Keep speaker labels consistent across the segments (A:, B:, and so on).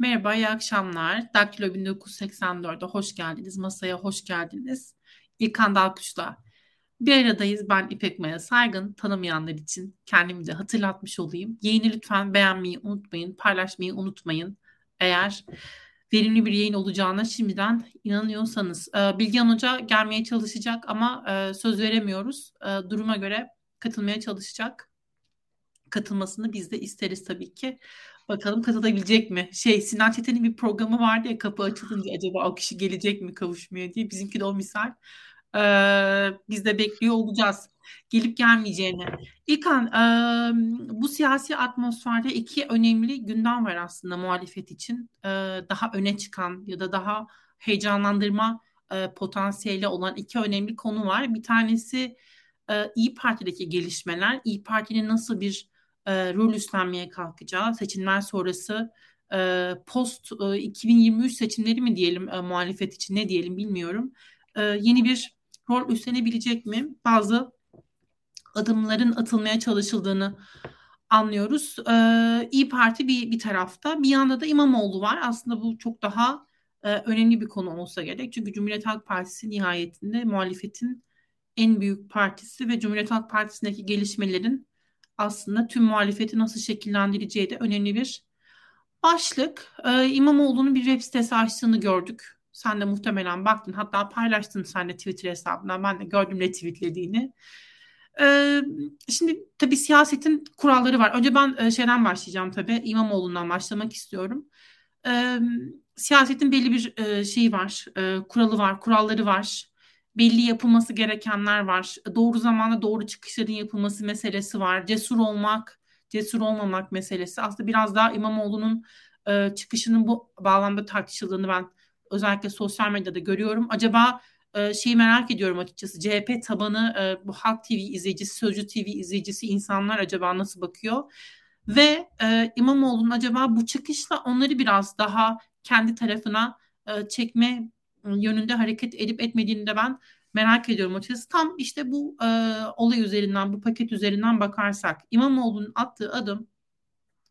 A: Merhaba, iyi akşamlar. Daktilo 1984'e hoş geldiniz. Masaya hoş geldiniz. İlkan Dalkuş'la bir aradayız. Ben İpek Maya Saygın. Tanımayanlar için kendimi de hatırlatmış olayım. Yayını lütfen beğenmeyi unutmayın, paylaşmayı unutmayın. Eğer verimli bir yayın olacağına şimdiden inanıyorsanız. Ee, Bilgehan Hoca gelmeye çalışacak ama e, söz veremiyoruz. E, duruma göre katılmaya çalışacak. Katılmasını biz de isteriz tabii ki. Bakalım katılabilecek mi? Şey Sinan Çetin'in bir programı vardı ya kapı açılınca acaba o kişi gelecek mi kavuşmaya diye. Bizimki de o misal. Ee, biz de bekliyor olacağız. Gelip gelmeyeceğini. İlkan e, bu siyasi atmosferde iki önemli gündem var aslında muhalefet için. E, daha öne çıkan ya da daha heyecanlandırma e, potansiyeli olan iki önemli konu var. Bir tanesi e, İyi Parti'deki gelişmeler. İyi Parti'nin nasıl bir e, rol üstlenmeye kalkacağı, seçimler sonrası e, post e, 2023 seçimleri mi diyelim e, muhalefet için ne diyelim bilmiyorum. E, yeni bir rol üstlenebilecek mi? Bazı adımların atılmaya çalışıldığını anlıyoruz. Ee, İyi Parti bir, bir tarafta. Bir yanda da İmamoğlu var. Aslında bu çok daha e, önemli bir konu olsa gerek. Çünkü Cumhuriyet Halk Partisi nihayetinde muhalefetin en büyük partisi ve Cumhuriyet Halk Partisi'ndeki gelişmelerin aslında tüm muhalefeti nasıl şekillendireceği de önemli bir başlık. Ee, İmamoğlu'nun bir web sitesi açtığını gördük. Sen de muhtemelen baktın. Hatta paylaştın sen de Twitter hesabından. Ben de gördüm retweetlediğini. Ee, şimdi tabii siyasetin kuralları var. Önce ben e, şeyden başlayacağım tabii. İmamoğlu'ndan başlamak istiyorum. Ee, siyasetin belli bir e, şeyi var. E, kuralı var, kuralları var belli yapılması gerekenler var. Doğru zamanda doğru çıkışların yapılması meselesi var. Cesur olmak, cesur olmamak meselesi. Aslında biraz daha İmamoğlu'nun e, çıkışının bu bağlamda tartışıldığını ben özellikle sosyal medyada görüyorum. Acaba e, şeyi merak ediyorum açıkçası. CHP tabanı e, bu Halk TV izleyicisi, Sözcü TV izleyicisi insanlar acaba nasıl bakıyor? Ve e, İmamoğlu'nun acaba bu çıkışla onları biraz daha kendi tarafına e, çekme yönünde hareket edip etmediğini de ben merak ediyorum açıkçası. Tam işte bu e, olay üzerinden, bu paket üzerinden bakarsak İmamoğlu'nun attığı adım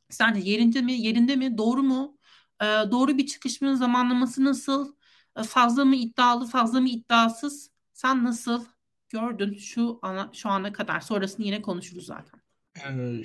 A: sence yerinde mi, yerinde mi, doğru mu? E, doğru bir çıkışmanın zamanlaması nasıl? E, fazla mı iddialı, fazla mı iddiasız? Sen nasıl gördün şu ana, şu ana kadar? Sonrasını yine konuşuruz zaten.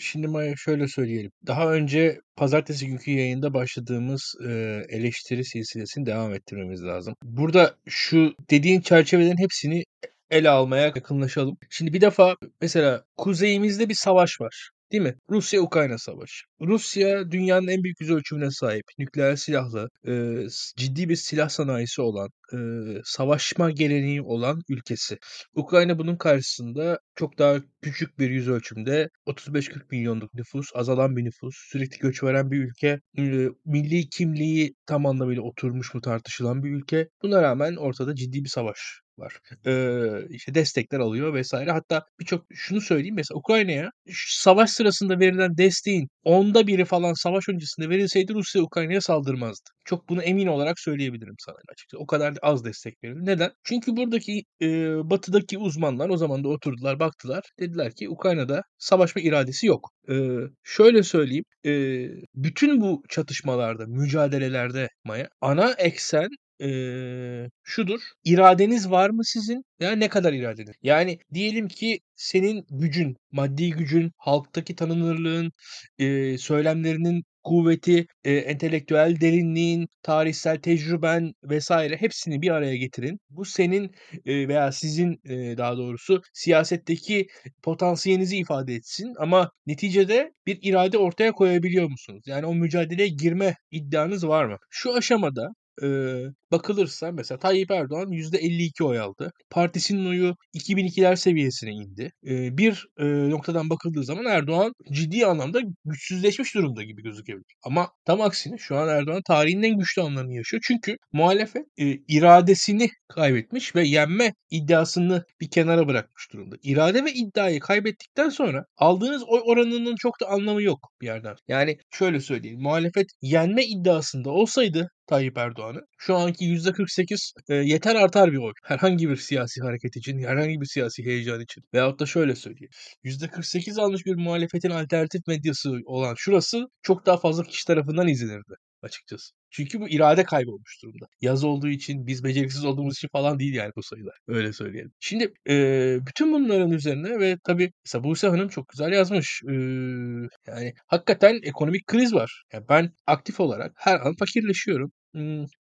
B: Şimdi Maya şöyle söyleyelim. Daha önce pazartesi günkü yayında başladığımız eee, eleştiri silsilesini devam ettirmemiz lazım. Burada şu dediğin çerçevelerin hepsini ele almaya yakınlaşalım. Şimdi bir defa mesela kuzeyimizde bir savaş var. Değil mi? Rusya-Ukrayna savaşı. Rusya dünyanın en büyük yüz ölçümüne sahip, nükleer silahlı, e, ciddi bir silah sanayisi olan, e, savaşma geleneği olan ülkesi. Ukrayna bunun karşısında çok daha küçük bir yüz ölçümde 35-40 milyonluk nüfus, azalan bir nüfus, sürekli göç veren bir ülke, e, milli kimliği tam anlamıyla oturmuş mu tartışılan bir ülke. Buna rağmen ortada ciddi bir savaş var. Ee, işte destekler alıyor vesaire. Hatta birçok şunu söyleyeyim mesela Ukrayna'ya savaş sırasında verilen desteğin onda biri falan savaş öncesinde verilseydi Rusya Ukrayna'ya saldırmazdı. Çok bunu emin olarak söyleyebilirim sana açıkçası. O kadar az destek verildi. Neden? Çünkü buradaki e, batıdaki uzmanlar o zaman da oturdular baktılar. Dediler ki Ukrayna'da savaşma iradesi yok. E, şöyle söyleyeyim. E, bütün bu çatışmalarda, mücadelelerde Maya ana eksen eee, şudur. İradeniz var mı sizin? Ya ne kadar iradeniz? Yani diyelim ki senin gücün, maddi gücün, halktaki tanınırlığın, eee, söylemlerinin kuvveti, eee, entelektüel derinliğin, tarihsel tecrüben vesaire hepsini bir araya getirin. Bu senin eee, veya sizin eee, daha doğrusu siyasetteki potansiyelinizi ifade etsin ama neticede bir irade ortaya koyabiliyor musunuz? Yani o mücadeleye girme iddianız var mı? Şu aşamada Eee, bakılırsa mesela Tayyip Erdoğan %52 oy aldı. Partisinin oyu 2002'ler seviyesine indi. Eee, bir eee, noktadan bakıldığı zaman Erdoğan ciddi anlamda güçsüzleşmiş durumda gibi gözükebilir. Ama tam aksine şu an Erdoğan tarihin en güçlü anlarını yaşıyor. Çünkü muhalefet eee, iradesini kaybetmiş ve yenme iddiasını bir kenara bırakmış durumda. İrade ve iddiayı kaybettikten sonra aldığınız oy oranının çok da anlamı yok bir yerden. Yani şöyle söyleyeyim. Muhalefet yenme iddiasında olsaydı Tayyip Erdoğan'ı. Şu anki %48 e, yeter artar bir oy. Herhangi bir siyasi hareket için, herhangi bir siyasi heyecan için. Veyahut da şöyle söyleyeyim. %48 almış bir muhalefetin alternatif medyası olan şurası çok daha fazla kişi tarafından izlenirdi. açıkçası. Çünkü bu irade kaybolmuş durumda. Yaz olduğu için, biz beceriksiz olduğumuz için falan değil yani bu sayılar. Öyle söyleyelim. Şimdi e, bütün bunların üzerine ve tabii mesela Buse Hanım çok güzel yazmış. E, yani hakikaten ekonomik kriz var. Yani ben aktif olarak her an fakirleşiyorum.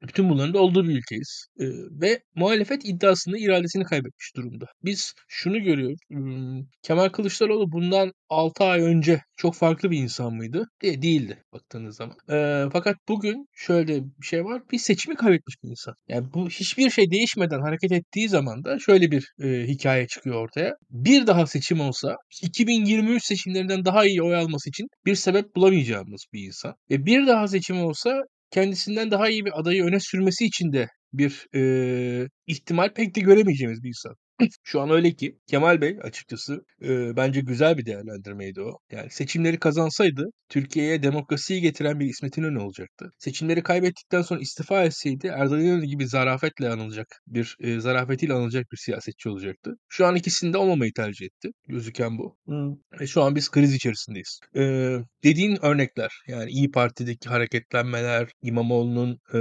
B: Bütün bunların da olduğu bir ülkeyiz. Ve muhalefet iddiasında iradesini kaybetmiş durumda. Biz şunu görüyoruz. Kemal Kılıçdaroğlu bundan 6 ay önce çok farklı bir insan mıydı? De, değildi baktığınız zaman. Fakat bugün şöyle bir şey var. Bir seçimi kaybetmiş bir insan. Yani bu hiçbir şey değişmeden hareket ettiği zaman da şöyle bir hikaye çıkıyor ortaya. Bir daha seçim olsa 2023 seçimlerinden daha iyi oy alması için bir sebep bulamayacağımız bir insan. Ve bir daha seçim olsa kendisinden daha iyi bir adayı öne sürmesi için de bir e, ihtimal pek de göremeyeceğimiz bir insan. Şu an öyle ki Kemal Bey açıkçası e, bence güzel bir değerlendirmeydi o. Yani seçimleri kazansaydı Türkiye'ye demokrasiyi getiren bir İsmet İnönü olacaktı. Seçimleri kaybettikten sonra istifa etseydi Erdal İnönü gibi zarafetle anılacak bir e, zarafetiyle anılacak bir siyasetçi olacaktı. Şu an ikisinde olmamayı tercih etti. Gözüken bu. Hmm. E, şu an biz kriz içerisindeyiz. E, dediğin örnekler yani İyi Parti'deki hareketlenmeler, İmamoğlu'nun e,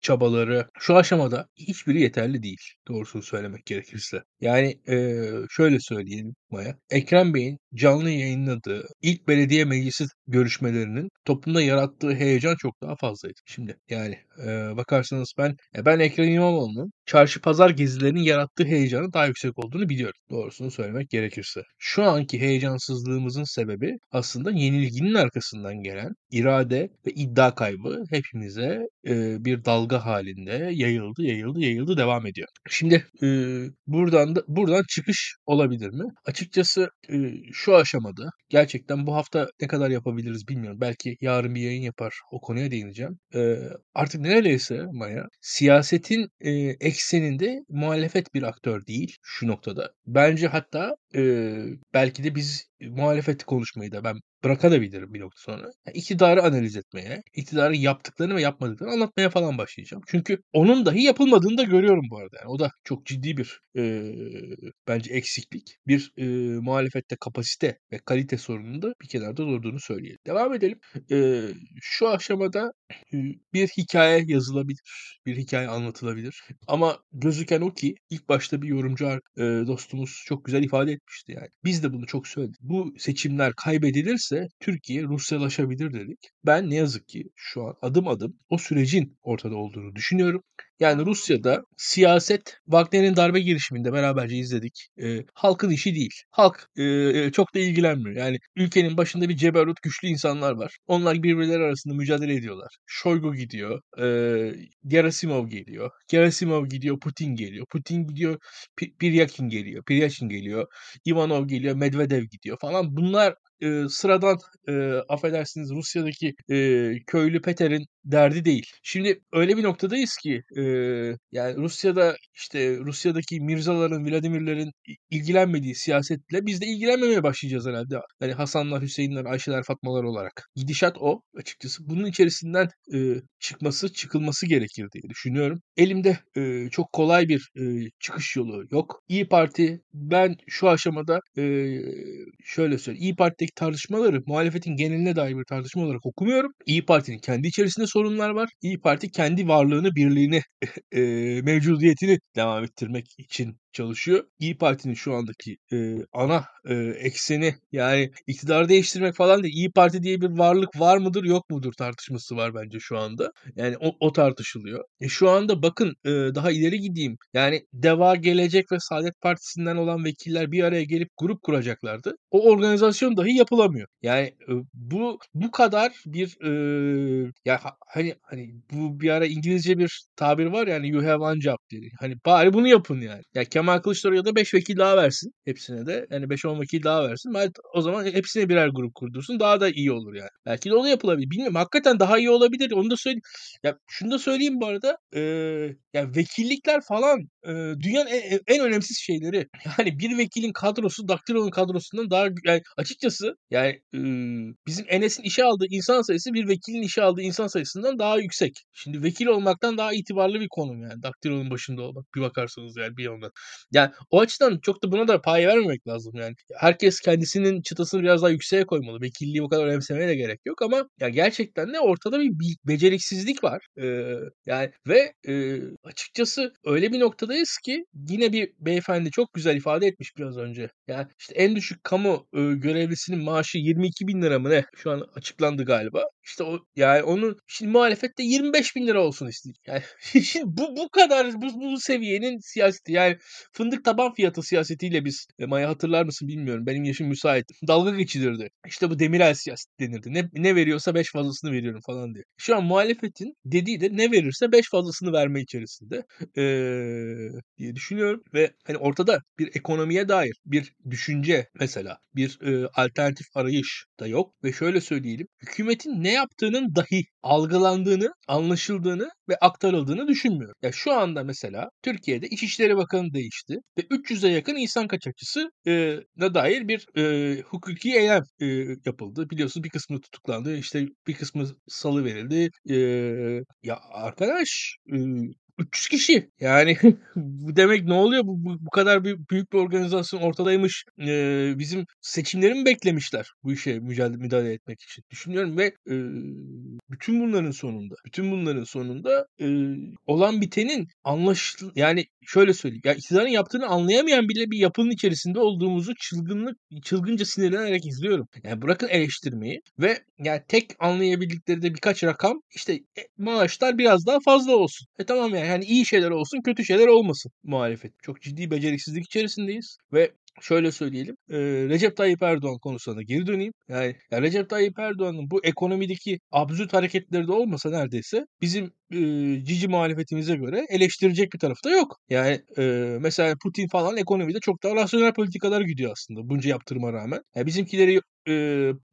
B: çabaları şu aşamada hiçbiri yeterli değil. Doğrusunu söylemek gerekirse. Yani e, şöyle söyleyelim Maya. Ekrem Bey'in canlı yayınladığı ilk belediye meclisi görüşmelerinin toplumda yarattığı heyecan çok daha fazlaydı. Şimdi yani e, bakarsanız ben e, ben Ekrem İmamoğlu'nun çarşı pazar gezilerinin yarattığı heyecanın daha yüksek olduğunu biliyorum. Doğrusunu söylemek gerekirse. Şu anki heyecansızlığımızın sebebi aslında yenilginin arkasından gelen irade ve iddia kaybı hepimize e, bir dalga halinde yayıldı, yayıldı, yayıldı devam ediyor. Şimdi e, buradan da buradan çıkış olabilir mi? Açıkçası şu aşamada gerçekten bu hafta ne kadar yapabiliriz bilmiyorum. Belki yarın bir yayın yapar. O konuya değineceğim. Artık neredeyse Maya siyasetin ekseninde muhalefet bir aktör değil şu noktada. Bence hatta e, belki de biz muhalefeti konuşmayı da ben bırakabilirim bir nokta sonra. Yani iktidarı analiz etmeye, iktidarın yaptıklarını ve yapmadıklarını anlatmaya falan başlayacağım. Çünkü onun dahi yapılmadığını da görüyorum bu arada. Yani o da çok ciddi bir e, bence eksiklik. Bir e, muhalefette kapasite ve kalite sorununda bir kenarda durduğunu söyleyelim. Devam edelim. E, şu aşamada e, bir hikaye yazılabilir, bir hikaye anlatılabilir. Ama gözüken o ki ilk başta bir yorumcu e, dostumuz çok güzel ifade etmişti yani. Biz de bunu çok söyledik. Bu seçimler kaybedilirse Türkiye Rusyalaşabilir dedik. Ben ne yazık ki şu an adım adım o sürecin ortada olduğunu düşünüyorum. Yani Rusya'da siyaset Wagner'in darbe girişiminde beraberce izledik. E, halkın işi değil. Halk e, çok da ilgilenmiyor. Yani ülkenin başında bir ceberut güçlü insanlar var. Onlar birbirleri arasında mücadele ediyorlar. Shoigu gidiyor. E, Gerasimov geliyor. Gerasimov gidiyor. Putin geliyor. Putin gidiyor. Piryakin geliyor. Piryakin geliyor. Ivanov geliyor. Medvedev gidiyor falan. Bunlar e, sıradan e, affedersiniz Rusya'daki e, köylü Peter'in derdi değil. Şimdi öyle bir noktadayız ki e, yani Rusya'da işte Rusya'daki Mirzaların, Vladimirlerin ilgilenmediği siyasetle biz de ilgilenmemeye başlayacağız herhalde. Yani Hasanlar, Hüseyinler, Ayşeler, Fatmalar olarak. Gidişat o açıkçası. Bunun içerisinden e, çıkması, çıkılması gerekir diye düşünüyorum. Elimde e, çok kolay bir e, çıkış yolu yok. İyi Parti ben şu aşamada e, şöyle söyleyeyim. İyi Parti'deki tartışmaları muhalefetin geneline dair bir tartışma olarak okumuyorum. İyi Parti'nin kendi içerisinde sorunlar var. İyi Parti kendi varlığını, birliğini, e, mevcudiyetini devam ettirmek için çalışıyor. İyi Parti'nin şu andaki e, ana e, ekseni yani iktidarı değiştirmek falan değil. İyi Parti diye bir varlık var mıdır yok mudur tartışması var bence şu anda. Yani o, o tartışılıyor. E, şu anda bakın e, daha ileri gideyim. Yani Deva Gelecek ve Saadet Partisi'nden olan vekiller bir araya gelip grup kuracaklardı. O organizasyon dahi yapılamıyor. Yani e, bu bu kadar bir e, ya hani hani bu bir ara İngilizce bir tabir var yani you have one job diye. Hani bari bunu yapın yani. Ya Kemal Kılıçdaroğlu da 5 vekil daha versin hepsine de. Yani 5-10 vekil daha versin. O zaman hepsine birer grup kurdursun. Daha da iyi olur yani. Belki de o da yapılabilir. Bilmiyorum. Hakikaten daha iyi olabilir. Onu da söyleyeyim. Ya şunu da söyleyeyim bu arada. Ee, ya vekillikler falan e, dünyanın en, en önemsiz şeyleri. Yani bir vekilin kadrosu Daktilo'nun kadrosundan daha yani açıkçası yani e, bizim Enes'in işe aldığı insan sayısı bir vekilin işe aldığı insan sayısından daha yüksek. Şimdi vekil olmaktan daha itibarlı bir konum yani. Daktilo'nun başında olmak. Bir bakarsanız yani bir yandan. Yani o açıdan çok da buna da pay vermemek lazım yani. Herkes kendisinin çıtasını biraz daha yükseğe koymalı. Vekilliği bu kadar önemsemeye de gerek yok ama ya gerçekten de ortada bir, bir beceriksizlik var. Ee, yani ve e, açıkçası öyle bir noktadayız ki yine bir beyefendi çok güzel ifade etmiş biraz önce. Yani işte en düşük kamu e, görevlisinin maaşı 22 bin lira mı ne? Şu an açıklandı galiba. İşte o yani onun şimdi muhalefette 25 bin lira olsun istiyor. Yani bu bu kadar bu, bu seviyenin siyaseti yani fındık taban fiyatı siyasetiyle biz e, Maya hatırlar mısın bilmiyorum. Benim yaşım müsait. Dalga geçilirdi. İşte bu Demirel siyaset denirdi. Ne, ne veriyorsa 5 fazlasını veriyorum falan diye. Şu an muhalefetin dediği de ne verirse 5 fazlasını verme içerisinde ee, diye düşünüyorum ve hani ortada bir ekonomiye dair bir düşünce mesela bir e, alternatif arayış da yok ve şöyle söyleyelim hükümetin ne yaptığının dahi algılandığını, anlaşıldığını ve aktarıldığını düşünmüyorum. Ya şu anda mesela Türkiye'de İçişleri Bakanı değişti ve 300'e yakın insan kaçakçısı e, na dair bir e, hukuki eylem e, yapıldı. Biliyorsunuz bir kısmı tutuklandı, işte bir kısmı salı verildi. E, ya arkadaş e, 300 kişi. Yani demek ne oluyor? Bu, bu, bu kadar büyük, büyük bir organizasyon ortadaymış. Ee, bizim seçimleri mi beklemişler bu işe mücadele, müdahale etmek için? Düşünüyorum ve e, bütün bunların sonunda, bütün bunların sonunda e, olan bitenin anlaşıl yani şöyle söyleyeyim. Ya iktidarın yaptığını anlayamayan bile bir yapının içerisinde olduğumuzu çılgınlık çılgınca sinirlenerek izliyorum. Yani bırakın eleştirmeyi ve yani tek anlayabildikleri de birkaç rakam işte e, maaşlar biraz daha fazla olsun. E tamam yani yani iyi şeyler olsun, kötü şeyler olmasın muhalefet. Çok ciddi beceriksizlik içerisindeyiz ve şöyle söyleyelim. E, Recep Tayyip Erdoğan konusuna geri döneyim. Yani ya Recep Tayyip Erdoğan'ın bu ekonomideki absürt hareketleri de olmasa neredeyse bizim e, cici muhalefetimize göre eleştirecek bir tarafı da yok. Yani e, mesela Putin falan ekonomide çok daha rasyonel politikalar gidiyor aslında bunca yaptırıma rağmen. Yani bizimkileri e,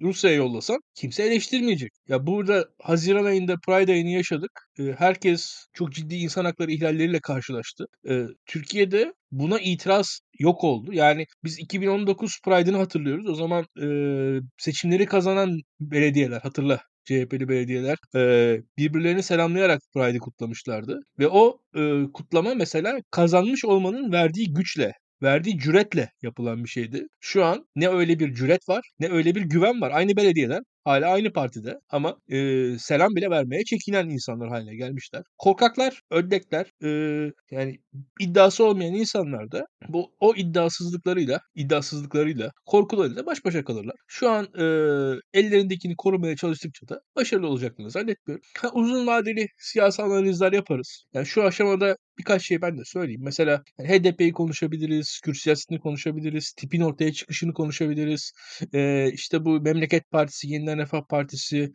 B: Rusya'ya yollasan kimse eleştirmeyecek. Ya burada Haziran ayında Pride ayını yaşadık. E, herkes çok ciddi insan hakları ihlalleriyle karşılaştı. E, Türkiye'de buna itiraz yok oldu. Yani biz 2019 Pride'ını hatırlıyoruz. O zaman e, seçimleri kazanan belediyeler hatırla CHP'li belediyeler e, birbirlerini selamlayarak Pride'i kutlamışlardı. Ve o e, kutlama mesela kazanmış olmanın verdiği güçle verdiği cüretle yapılan bir şeydi. Şu an ne öyle bir cüret var ne öyle bir güven var. Aynı belediyeden hala aynı partide ama e, selam bile vermeye çekinen insanlar haline gelmişler. Korkaklar, öddekler e, yani iddiası olmayan insanlar da bu o iddiasızlıklarıyla, iddiasızlıklarıyla, korkularıyla baş başa kalırlar. Şu an e, ellerindekini korumaya çalıştıkça da başarılı olacaklarını zannetmiyorum. Ha, uzun vadeli siyasi analizler yaparız. Yani şu aşamada birkaç şey ben de söyleyeyim. Mesela HDP'yi konuşabiliriz, Kürt siyasetini konuşabiliriz, tipin ortaya çıkışını konuşabiliriz. Ee, işte bu Memleket Partisi, Yeniden Refah Partisi,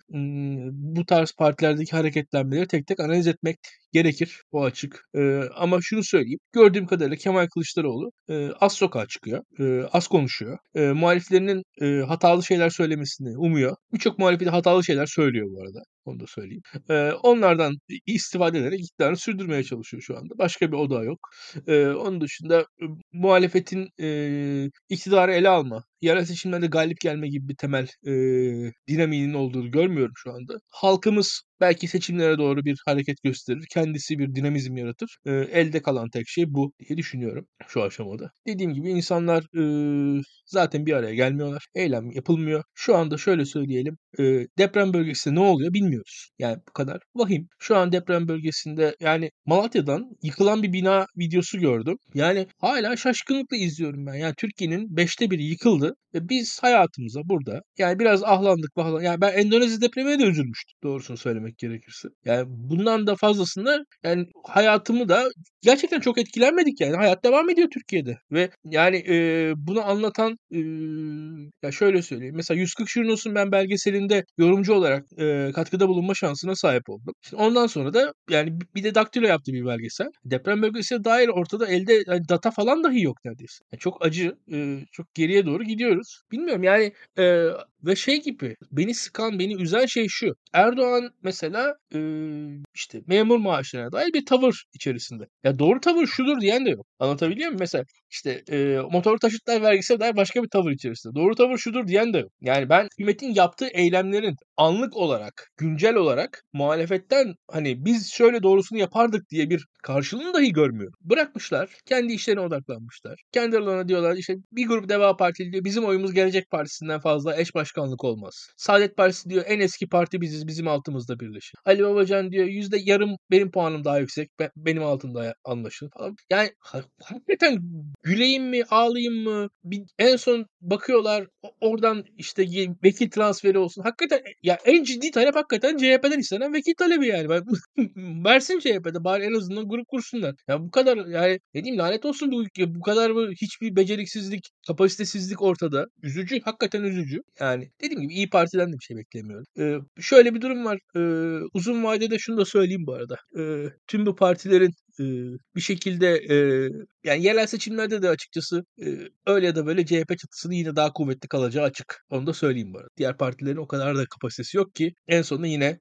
B: bu tarz partilerdeki hareketlenmeleri tek tek analiz etmek gerekir. O açık. Ee, ama şunu söyleyeyim. Gördüğüm kadarıyla Kemal Kılıçdaroğlu e, az sokağa çıkıyor. E, az konuşuyor. E, muhaliflerinin e, hatalı şeyler söylemesini umuyor. Birçok muhalif de hatalı şeyler söylüyor bu arada. Onu da söyleyeyim. E, onlardan istifade ederek iktidarını sürdürmeye çalışıyor şu anda. Başka bir oda yok. E, onun dışında muhalefetin e, iktidarı ele alma, yerel seçimlerde galip gelme gibi bir temel e, dinamiğinin olduğunu görmüyorum şu anda. Halkımız belki seçimlere doğru bir hareket gösterir. Kendisi bir dinamizm yaratır. E, elde kalan tek şey bu diye düşünüyorum şu aşamada. Dediğim gibi insanlar e, zaten bir araya gelmiyorlar. Eylem yapılmıyor. Şu anda şöyle söyleyelim. E, deprem bölgesinde ne oluyor bilmiyoruz. Yani bu kadar vahim. Şu an deprem bölgesinde yani Malatya'dan yıkılan bir bina videosu gördüm. Yani hala şaşkınlıkla izliyorum ben. Yani Türkiye'nin beşte biri yıkıldı ve biz hayatımıza burada yani biraz ahlandık bahlandık. Yani ben Endonezya depremine de üzülmüştüm doğrusunu söylemek gerekirse. Yani bundan da fazlasında yani hayatımı da gerçekten çok etkilenmedik yani. Hayat devam ediyor Türkiye'de ve yani e, bunu anlatan e, ya şöyle söyleyeyim. Mesela 140 Şirin olsun ben belgeselinde yorumcu olarak e, katkıda bulunma şansına sahip oldum. Şimdi ondan sonra da yani bir de daktilo yaptı bir belgesel. Deprem bölgesine dair ortada elde yani data falan dahi yok neredeyse. Yani çok acı, e, çok geriye doğru gidiyoruz. Bilmiyorum yani e, Ve şey gibi beni sıkan, beni üzen şey şu. Erdoğan mesela e, işte memur maaşlarına dair bir tavır içerisinde. Ya doğru tavır şudur diyen de yok. Anlatabiliyor muyum? Mesela işte e, motor taşıtlar vergisine dair başka bir tavır içerisinde. Doğru tavır şudur diyen de. Yani ben hükümetin yaptığı eylemlerin anlık olarak, güncel olarak muhalefetten hani biz şöyle doğrusunu yapardık diye bir karşılığını dahi görmüyorum. Bırakmışlar, kendi işlerine odaklanmışlar. Kendi aralarına diyorlar işte bir grup Deva Partili diyor bizim oyumuz Gelecek Partisi'nden fazla eş başkanlık olmaz. Saadet Partisi diyor en eski parti biziz bizim altımızda birleşin. Ali Babacan diyor yüzde yarım benim puanım daha yüksek benim altımda anlaşılır falan. Yani hakikaten güleyim mi ağlayayım mı bir, en son bakıyorlar oradan işte vekil transferi olsun. Hakikaten ya en ciddi talep hakikaten CHP'den istenen vekil talebi yani. Versin CHP'de bari en azından grup kursunlar. Ya bu kadar yani ne diyeyim lanet olsun bu ülke. Bu kadar mı hiçbir beceriksizlik, kapasitesizlik ortada. Üzücü, hakikaten üzücü. Yani dediğim gibi İyi Parti'den de bir şey beklemiyorum. Ee, şöyle bir durum var. Ee, uzun vadede şunu da söyleyeyim bu arada. Ee, tüm bu partilerin bir şekilde yani yerel seçimlerde de açıkçası öyle ya da böyle CHP çatısının yine daha kuvvetli kalacağı açık. Onu da söyleyeyim arada. Diğer partilerin o kadar da kapasitesi yok ki en sonunda yine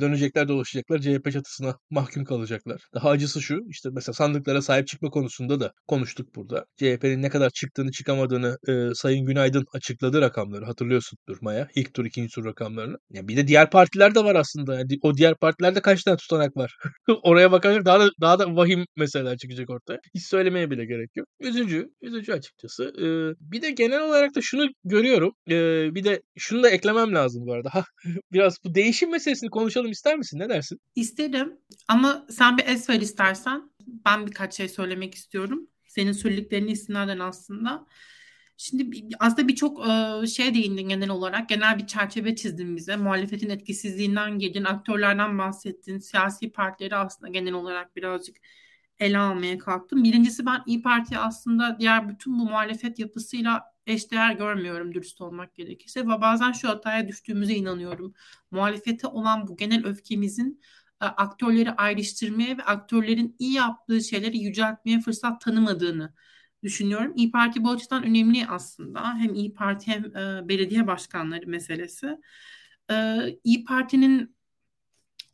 B: dönecekler dolaşacaklar CHP çatısına mahkum kalacaklar. Daha acısı şu işte mesela sandıklara sahip çıkma konusunda da konuştuk burada. CHP'nin ne kadar çıktığını çıkamadığını Sayın Günaydın açıkladı rakamları hatırlıyorsun durmaya. İlk tur ikinci tur rakamlarını. Ya bir de diğer partiler de var aslında. Yani o diğer partilerde kaç tane tutanak var? Oraya bakarsak daha da daha da vahim meseleler çıkacak ortaya. Hiç söylemeye bile gerek yok. Üzücü, üzücü açıkçası. Ee, bir de genel olarak da şunu görüyorum. Ee, bir de şunu da eklemem lazım bu arada. Biraz bu değişim meselesini konuşalım ister misin? Ne dersin?
A: İsterim. Ama sen bir es ver istersen. Ben birkaç şey söylemek istiyorum. Senin söylediklerini istinaden aslında. Şimdi aslında birçok şey değindin genel olarak. Genel bir çerçeve çizdin bize. Muhalefetin etkisizliğinden girdin, aktörlerden bahsettin. Siyasi partileri aslında genel olarak birazcık ele almaya kalktım. Birincisi ben İyi Parti aslında diğer bütün bu muhalefet yapısıyla eşdeğer görmüyorum dürüst olmak gerekirse. Ve bazen şu hataya düştüğümüze inanıyorum. Muhalefete olan bu genel öfkemizin aktörleri ayrıştırmaya ve aktörlerin iyi yaptığı şeyleri yüceltmeye fırsat tanımadığını düşünüyorum. İyi Parti bu açıdan önemli aslında. Hem İyi Parti hem e, belediye başkanları meselesi. E, İyi Parti'nin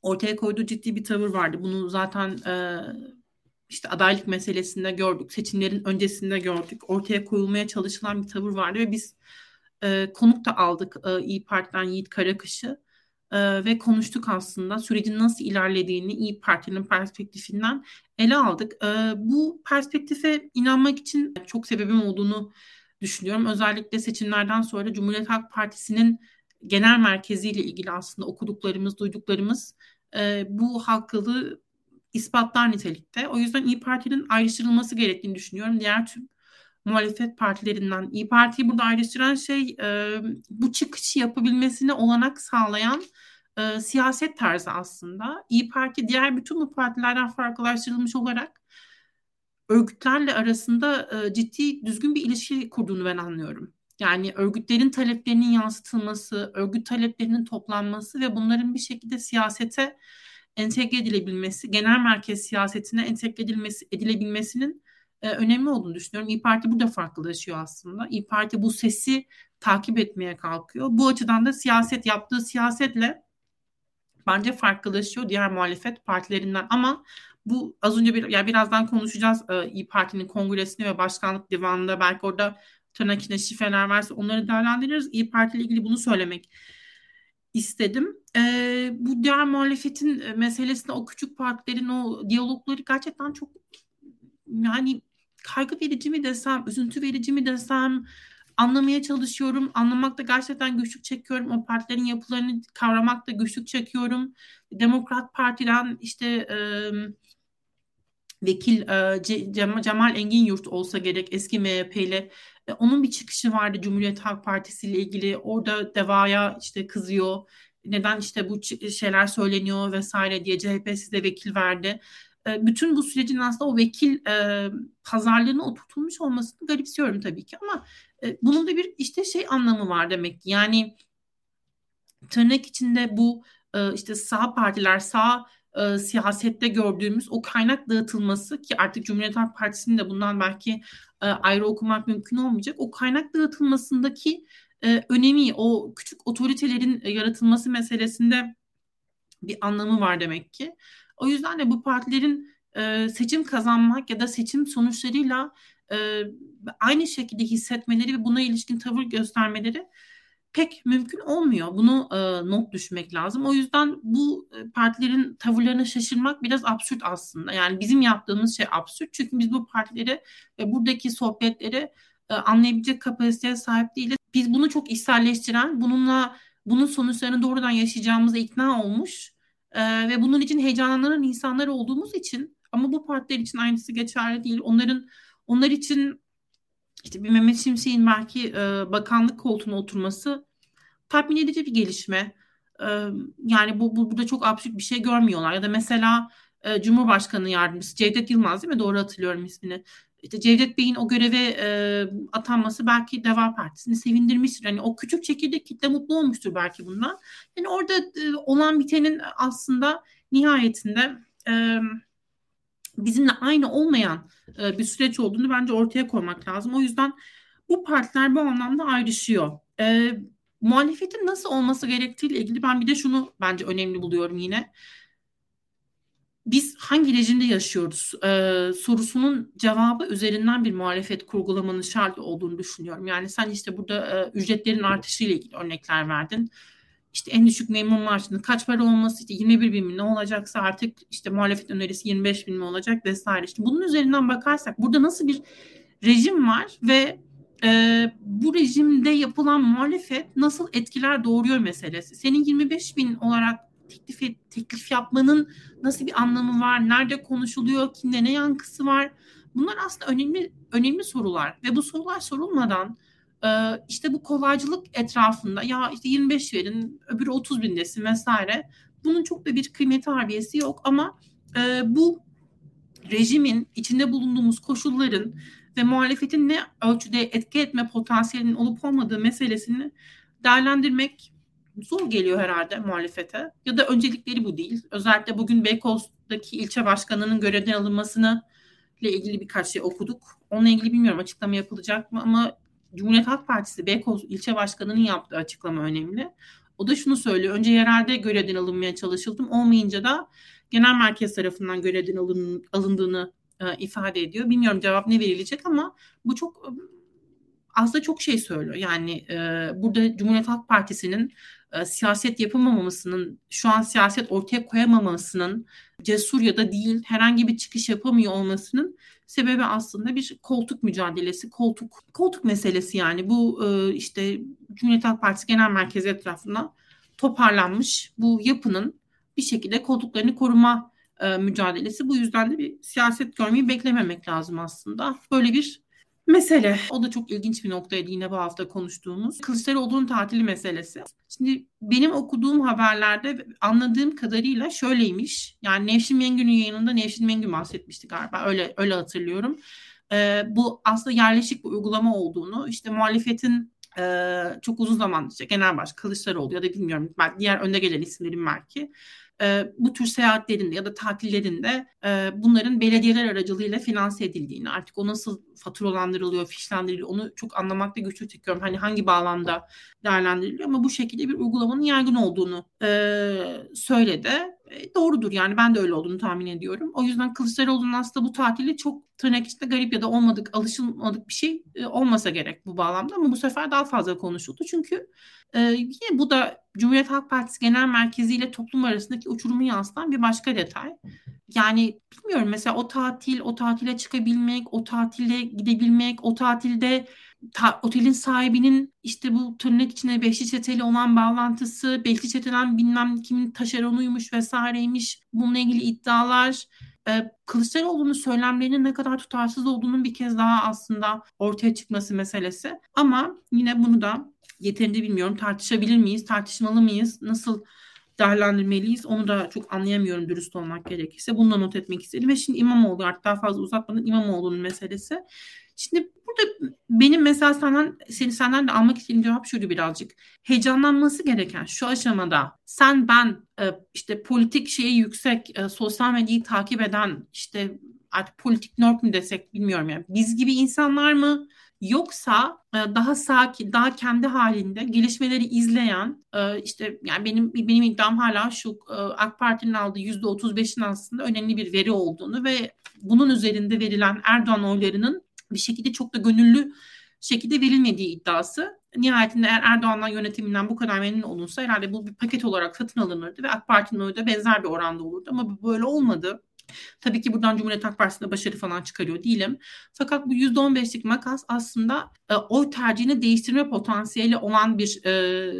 A: ortaya koyduğu ciddi bir tavır vardı. Bunu zaten e, işte adaylık meselesinde gördük. Seçimlerin öncesinde gördük. Ortaya koyulmaya çalışılan bir tavır vardı ve biz e, konuk da aldık e, İyi Parti'den Yiğit Karakış'ı e, ve konuştuk aslında sürecin nasıl ilerlediğini İyi Parti'nin perspektifinden ele aldık. E, bu perspektife inanmak için çok sebebim olduğunu düşünüyorum. Özellikle seçimlerden sonra Cumhuriyet Halk Partisi'nin genel merkeziyle ilgili aslında okuduklarımız, duyduklarımız e, bu halkalı ispatlar nitelikte. O yüzden İyi Parti'nin ayrıştırılması gerektiğini düşünüyorum. Diğer tüm muhalefet partilerinden İyi Parti'yi burada ayrıştıran şey e, bu çıkışı yapabilmesine olanak sağlayan e, siyaset tarzı aslında. İyi Parti diğer bütün bu partilerden farklılaştırılmış olarak örgütlerle arasında e, ciddi düzgün bir ilişki kurduğunu ben anlıyorum. Yani örgütlerin taleplerinin yansıtılması, örgüt taleplerinin toplanması ve bunların bir şekilde siyasete entegre edilebilmesi, genel merkez siyasetine entegre edilmesi, edilebilmesinin e, önemli olduğunu düşünüyorum. İyi Parti burada farklılaşıyor aslında. İyi Parti bu sesi takip etmeye kalkıyor. Bu açıdan da siyaset yaptığı siyasetle bence farklılaşıyor diğer muhalefet partilerinden ama bu az önce bir, yani birazdan konuşacağız e, İyi Parti'nin kongresini ve başkanlık divanında belki orada tırnak içinde şifreler varsa onları değerlendiririz. İyi Parti ile ilgili bunu söylemek istedim. E, bu diğer muhalefetin meselesinde o küçük partilerin o diyalogları gerçekten çok yani kaygı verici mi desem, üzüntü verici mi desem anlamaya çalışıyorum. Anlamakta gerçekten güçlük çekiyorum. O partilerin yapılarını kavramakta güçlük çekiyorum. Demokrat Parti'den işte e, vekil e, Cemal Engin Yurt olsa gerek eski MHP ile e, onun bir çıkışı vardı Cumhuriyet Halk Partisi ile ilgili. Orada Deva'ya işte kızıyor. Neden işte bu şeyler söyleniyor vesaire diye CHP size vekil verdi. E, bütün bu sürecin aslında o vekil e, pazarlığına oturtulmuş olmasını garipsiyorum tabii ki ama e, bunun da bir işte şey anlamı var demek ki. Yani tırnak içinde bu e, işte sağ partiler sağ e, siyasette gördüğümüz o kaynak dağıtılması ki artık Cumhuriyet Halk Partisi'nin de bundan belki e, ayrı okumak mümkün olmayacak. O kaynak dağıtılmasındaki e, önemi, o küçük otoritelerin yaratılması meselesinde bir anlamı var demek ki. O yüzden de bu partilerin e, seçim kazanmak ya da seçim sonuçlarıyla e, aynı şekilde hissetmeleri ve buna ilişkin tavır göstermeleri pek mümkün olmuyor. Bunu e, not düşmek lazım. O yüzden bu e, partilerin tavırlarına şaşırmak biraz absürt aslında. Yani bizim yaptığımız şey absürt. Çünkü biz bu partileri ve buradaki sohbetleri e, anlayabilecek kapasiteye sahip değiliz. Biz bunu çok içselleştiren, bununla bunun sonuçlarını doğrudan yaşayacağımıza ikna olmuş ve bunun için heyecanlanan insanlar olduğumuz için ama bu partiler için aynısı geçerli değil. Onların onlar için işte bir Mehmet Şimşek'in belki e, bakanlık koltuğuna oturması tatmin edici bir gelişme. E, yani bu, bu burada çok absürt bir şey görmüyorlar. Ya da mesela e, Cumhurbaşkanı yardımcısı Cevdet Yılmaz değil mi? Doğru hatırlıyorum ismini. İşte Cevdet Bey'in o göreve e, atanması belki Deva Partisi'ni sevindirmiştir. Yani o küçük çekirdek kitle mutlu olmuştur belki bundan. Yani orada e, olan bitenin aslında nihayetinde e, bizimle aynı olmayan e, bir süreç olduğunu bence ortaya koymak lazım. O yüzden bu partiler bu anlamda ayrışıyor. E, muhalefetin nasıl olması gerektiğiyle ilgili ben bir de şunu bence önemli buluyorum yine. Biz hangi rejimde yaşıyoruz e, sorusunun cevabı üzerinden bir muhalefet kurgulamanın şart olduğunu düşünüyorum. Yani sen işte burada e, ücretlerin artışıyla ilgili örnekler verdin işte en düşük memur maaşının kaç para olması işte 21 bin mi ne olacaksa artık işte muhalefet önerisi 25 bin mi olacak vesaire. İşte bunun üzerinden bakarsak burada nasıl bir rejim var ve e, bu rejimde yapılan muhalefet nasıl etkiler doğuruyor meselesi. Senin 25 bin olarak teklif, teklif yapmanın nasıl bir anlamı var? Nerede konuşuluyor? Kimde ne yankısı var? Bunlar aslında önemli önemli sorular ve bu sorular sorulmadan ee, işte bu kolaycılık etrafında ya işte 25 verin öbürü 30 bin desin vesaire. Bunun çok da bir kıymeti harbiyesi yok ama e, bu rejimin içinde bulunduğumuz koşulların ve muhalefetin ne ölçüde etki etme potansiyelinin olup olmadığı meselesini değerlendirmek zor geliyor herhalde muhalefete. Ya da öncelikleri bu değil. Özellikle bugün Beykoz'daki ilçe başkanının görevden alınmasını ile ilgili birkaç şey okuduk. Onunla ilgili bilmiyorum açıklama yapılacak mı ama Cumhuriyet Halk Partisi Beykoz ilçe başkanının yaptığı açıklama önemli. O da şunu söylüyor. Önce yerelde görevden alınmaya çalışıldım. Olmayınca da genel merkez tarafından görevden alın, alındığını e, ifade ediyor. Bilmiyorum cevap ne verilecek ama bu çok aslında çok şey söylüyor. Yani e, burada Cumhuriyet Halk Partisi'nin e, siyaset yapamamasının, şu an siyaset ortaya koyamamasının, cesur ya da değil herhangi bir çıkış yapamıyor olmasının sebebi aslında bir koltuk mücadelesi, koltuk koltuk meselesi yani bu e, işte Cumhuriyet Halk Partisi Genel Merkezi etrafında toparlanmış bu yapının bir şekilde koltuklarını koruma e, mücadelesi. Bu yüzden de bir siyaset görmeyi beklememek lazım aslında. Böyle bir mesele. O da çok ilginç bir noktaydı yine bu hafta konuştuğumuz. Kılıçdaroğlu'nun tatili meselesi. Şimdi benim okuduğum haberlerde anladığım kadarıyla şöyleymiş. Yani Nevşin Mengü'nün yayınında Nevşin Mengü bahsetmişti galiba. Öyle öyle hatırlıyorum. Ee, bu aslında yerleşik bir uygulama olduğunu, işte muhalefetin e, çok uzun zamandır işte genel baş Kılıçdaroğlu ya da bilmiyorum diğer önde gelen isimlerin belki e, bu tür seyahatlerinde ya da tatillerinde e, bunların belediyeler aracılığıyla finanse edildiğini artık o nasıl faturalandırılıyor, fişlendiriliyor onu çok anlamakta güçlük çekiyorum. Hani hangi bağlamda değerlendiriliyor ama bu şekilde bir uygulamanın yaygın olduğunu e, söyledi. Doğrudur yani ben de öyle olduğunu tahmin ediyorum. O yüzden Kılıçdaroğlu'nun aslında bu tatili çok tırnak içinde garip ya da olmadık, alışılmadık bir şey e, olmasa gerek bu bağlamda ama bu sefer daha fazla konuşuldu. Çünkü e, yine bu da Cumhuriyet Halk Partisi Genel Merkezi ile toplum arasındaki uçurumu yansıtan bir başka detay. Yani bilmiyorum mesela o tatil, o tatile çıkabilmek, o tatile gidebilmek, o tatilde ta, otelin sahibinin işte bu tırnak içine Beşli Çeteli olan bağlantısı, Beşli Çete'den bilmem kimin taşeronuymuş vesaireymiş bununla ilgili iddialar e, Kılıçdaroğlu'nun söylemlerinin ne kadar tutarsız olduğunun bir kez daha aslında ortaya çıkması meselesi. Ama yine bunu da yeterince bilmiyorum tartışabilir miyiz, tartışmalı mıyız, nasıl değerlendirmeliyiz onu da çok anlayamıyorum dürüst olmak gerekirse. Bunu da not etmek istedim ve şimdi İmamoğlu artık daha fazla uzatmadan İmamoğlu'nun meselesi. Şimdi burada benim mesela senden seni senden de almak istediğim cevap şuydu birazcık. Heyecanlanması gereken şu aşamada sen ben e, işte politik şeyi yüksek e, sosyal medyayı takip eden işte artık politik nerd mi desek bilmiyorum yani biz gibi insanlar mı Yoksa e, daha sakin, daha kendi halinde gelişmeleri izleyen işte yani benim benim iddiam hala şu AK Parti'nin aldığı %35'in aslında önemli bir veri olduğunu ve bunun üzerinde verilen Erdoğan oylarının bir şekilde çok da gönüllü şekilde verilmediği iddiası. Nihayetinde eğer Erdoğan'dan yönetiminden bu kadar memnun olunsa herhalde bu bir paket olarak satın alınırdı ve AK Parti'nin da benzer bir oranda olurdu ama böyle olmadı. Tabii ki buradan Cumhuriyet Halk Partisi'nde başarı falan çıkarıyor değilim. Fakat bu %15'lik makas aslında e, oy tercihini değiştirme potansiyeli olan bir e,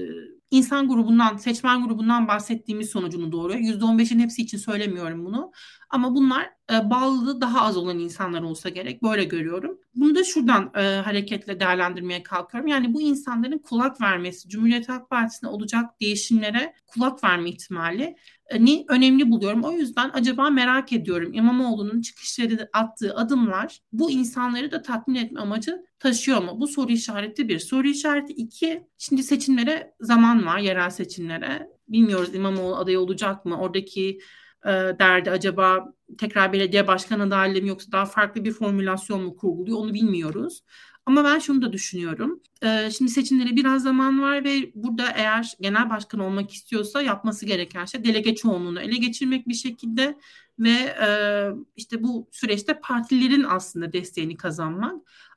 A: insan grubundan, seçmen grubundan bahsettiğimiz sonucunu doğuruyor. %15'in hepsi için söylemiyorum bunu. Ama bunlar bağlılığı daha az olan insanlar olsa gerek. Böyle görüyorum. Bunu da şuradan e, hareketle değerlendirmeye kalkıyorum. Yani bu insanların kulak vermesi, Cumhuriyet Halk Partisi'ne olacak değişimlere kulak verme ihtimali ni önemli buluyorum. O yüzden acaba merak ediyorum İmamoğlu'nun çıkışları attığı adımlar bu insanları da tatmin etme amacı taşıyor mu? Bu soru işareti bir. Soru işareti iki. Şimdi seçimlere zaman var, yerel seçimlere. Bilmiyoruz İmamoğlu aday olacak mı? Oradaki e, derdi acaba tekrar belediye başkan adaylığı mı yoksa daha farklı bir formülasyon mu kurguluyor onu bilmiyoruz. Ama ben şunu da düşünüyorum. Ee, şimdi seçimlere biraz zaman var ve burada eğer genel başkan olmak istiyorsa yapması gereken şey delege çoğunluğunu ele geçirmek bir şekilde ve e, işte bu süreçte partilerin aslında desteğini kazanmak.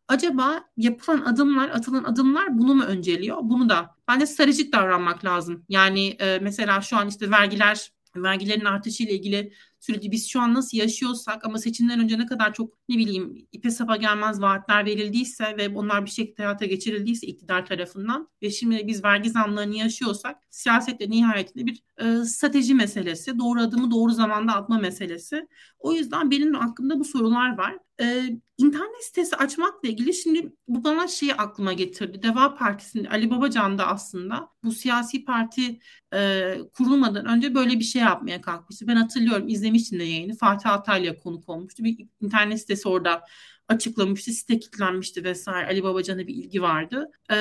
A: Acaba yapılan adımlar, atılan adımlar bunu mu önceliyor? Bunu da bence stratejik davranmak lazım. Yani e, mesela şu an işte vergiler vergilerin artışı ile ilgili süreci biz şu an nasıl yaşıyorsak ama seçimden önce ne kadar çok ne bileyim ipe sapa gelmez vaatler verildiyse ve onlar bir şekilde hayata geçirildiyse iktidar tarafından ve şimdi biz vergi zamlarını yaşıyorsak siyasette nihayetinde bir e, strateji meselesi, doğru adımı doğru zamanda atma meselesi. O yüzden benim aklımda bu sorular var. Ee, internet sitesi açmakla ilgili şimdi bu bana şeyi aklıma getirdi. Deva Partisi'nin Ali Babacan da aslında bu siyasi parti e, kurulmadan önce böyle bir şey yapmaya kalkmıştı. Ben hatırlıyorum izlemiştim de yayını. Fatih Altaylı'ya konuk olmuştu. Bir internet sitesi orada açıklamıştı. Site kilitlenmişti vesaire. Ali Babacan'a bir ilgi vardı. Ee,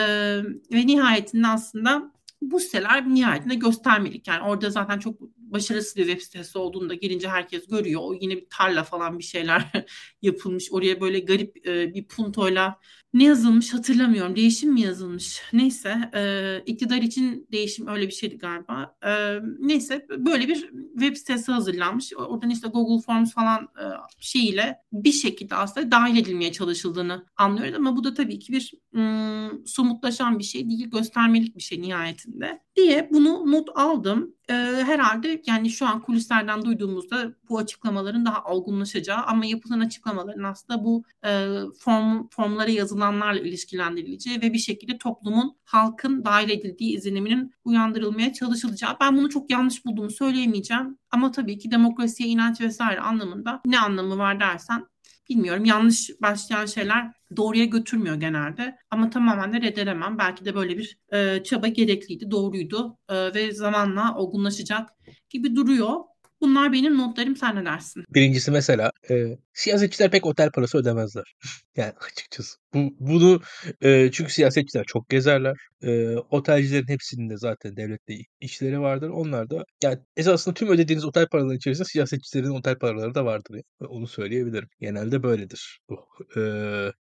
A: ve nihayetinde aslında bu siteler nihayetinde göstermelik. Yani orada zaten çok başarısız bir web sitesi olduğunda gelince herkes görüyor. O yine bir tarla falan bir şeyler yapılmış. Oraya böyle garip e, bir puntoyla ne yazılmış hatırlamıyorum. Değişim mi yazılmış? Neyse e, iktidar için değişim öyle bir şeydi galiba. E, neyse böyle bir web sitesi hazırlanmış. Oradan işte Google Forms falan e, şeyiyle bir şekilde aslında dahil edilmeye çalışıldığını anlıyoruz. Ama bu da tabii ki bir ım, somutlaşan bir şey değil. Göstermelik bir şey nihayetinde. Diye bunu not aldım e, herhalde yani şu an kulislerden duyduğumuzda bu açıklamaların daha olgunlaşacağı ama yapılan açıklamaların aslında bu e, form formlara yazılanlarla ilişkilendirileceği ve bir şekilde toplumun halkın dahil edildiği izleniminin uyandırılmaya çalışılacağı. Ben bunu çok yanlış bulduğumu söyleyemeyeceğim ama tabii ki demokrasiye inanç vesaire anlamında ne anlamı var dersen bilmiyorum yanlış başlayan şeyler doğruya götürmüyor genelde ama tamamen de reddedemem. Belki de böyle bir e, çaba gerekliydi, doğruydu e, ve zamanla olgunlaşacak gibi duruyor. Bunlar benim notlarım sen ne dersin?
B: Birincisi mesela e, siyasetçiler pek otel parası ödemezler. yani açıkçası. Bu, bunu e, çünkü siyasetçiler çok gezerler. E, otelcilerin hepsinin de zaten devlette işleri vardır. Onlar da yani esasında tüm ödediğiniz otel paraları içerisinde siyasetçilerin otel paraları da vardır. Onu söyleyebilirim. Genelde böyledir. E,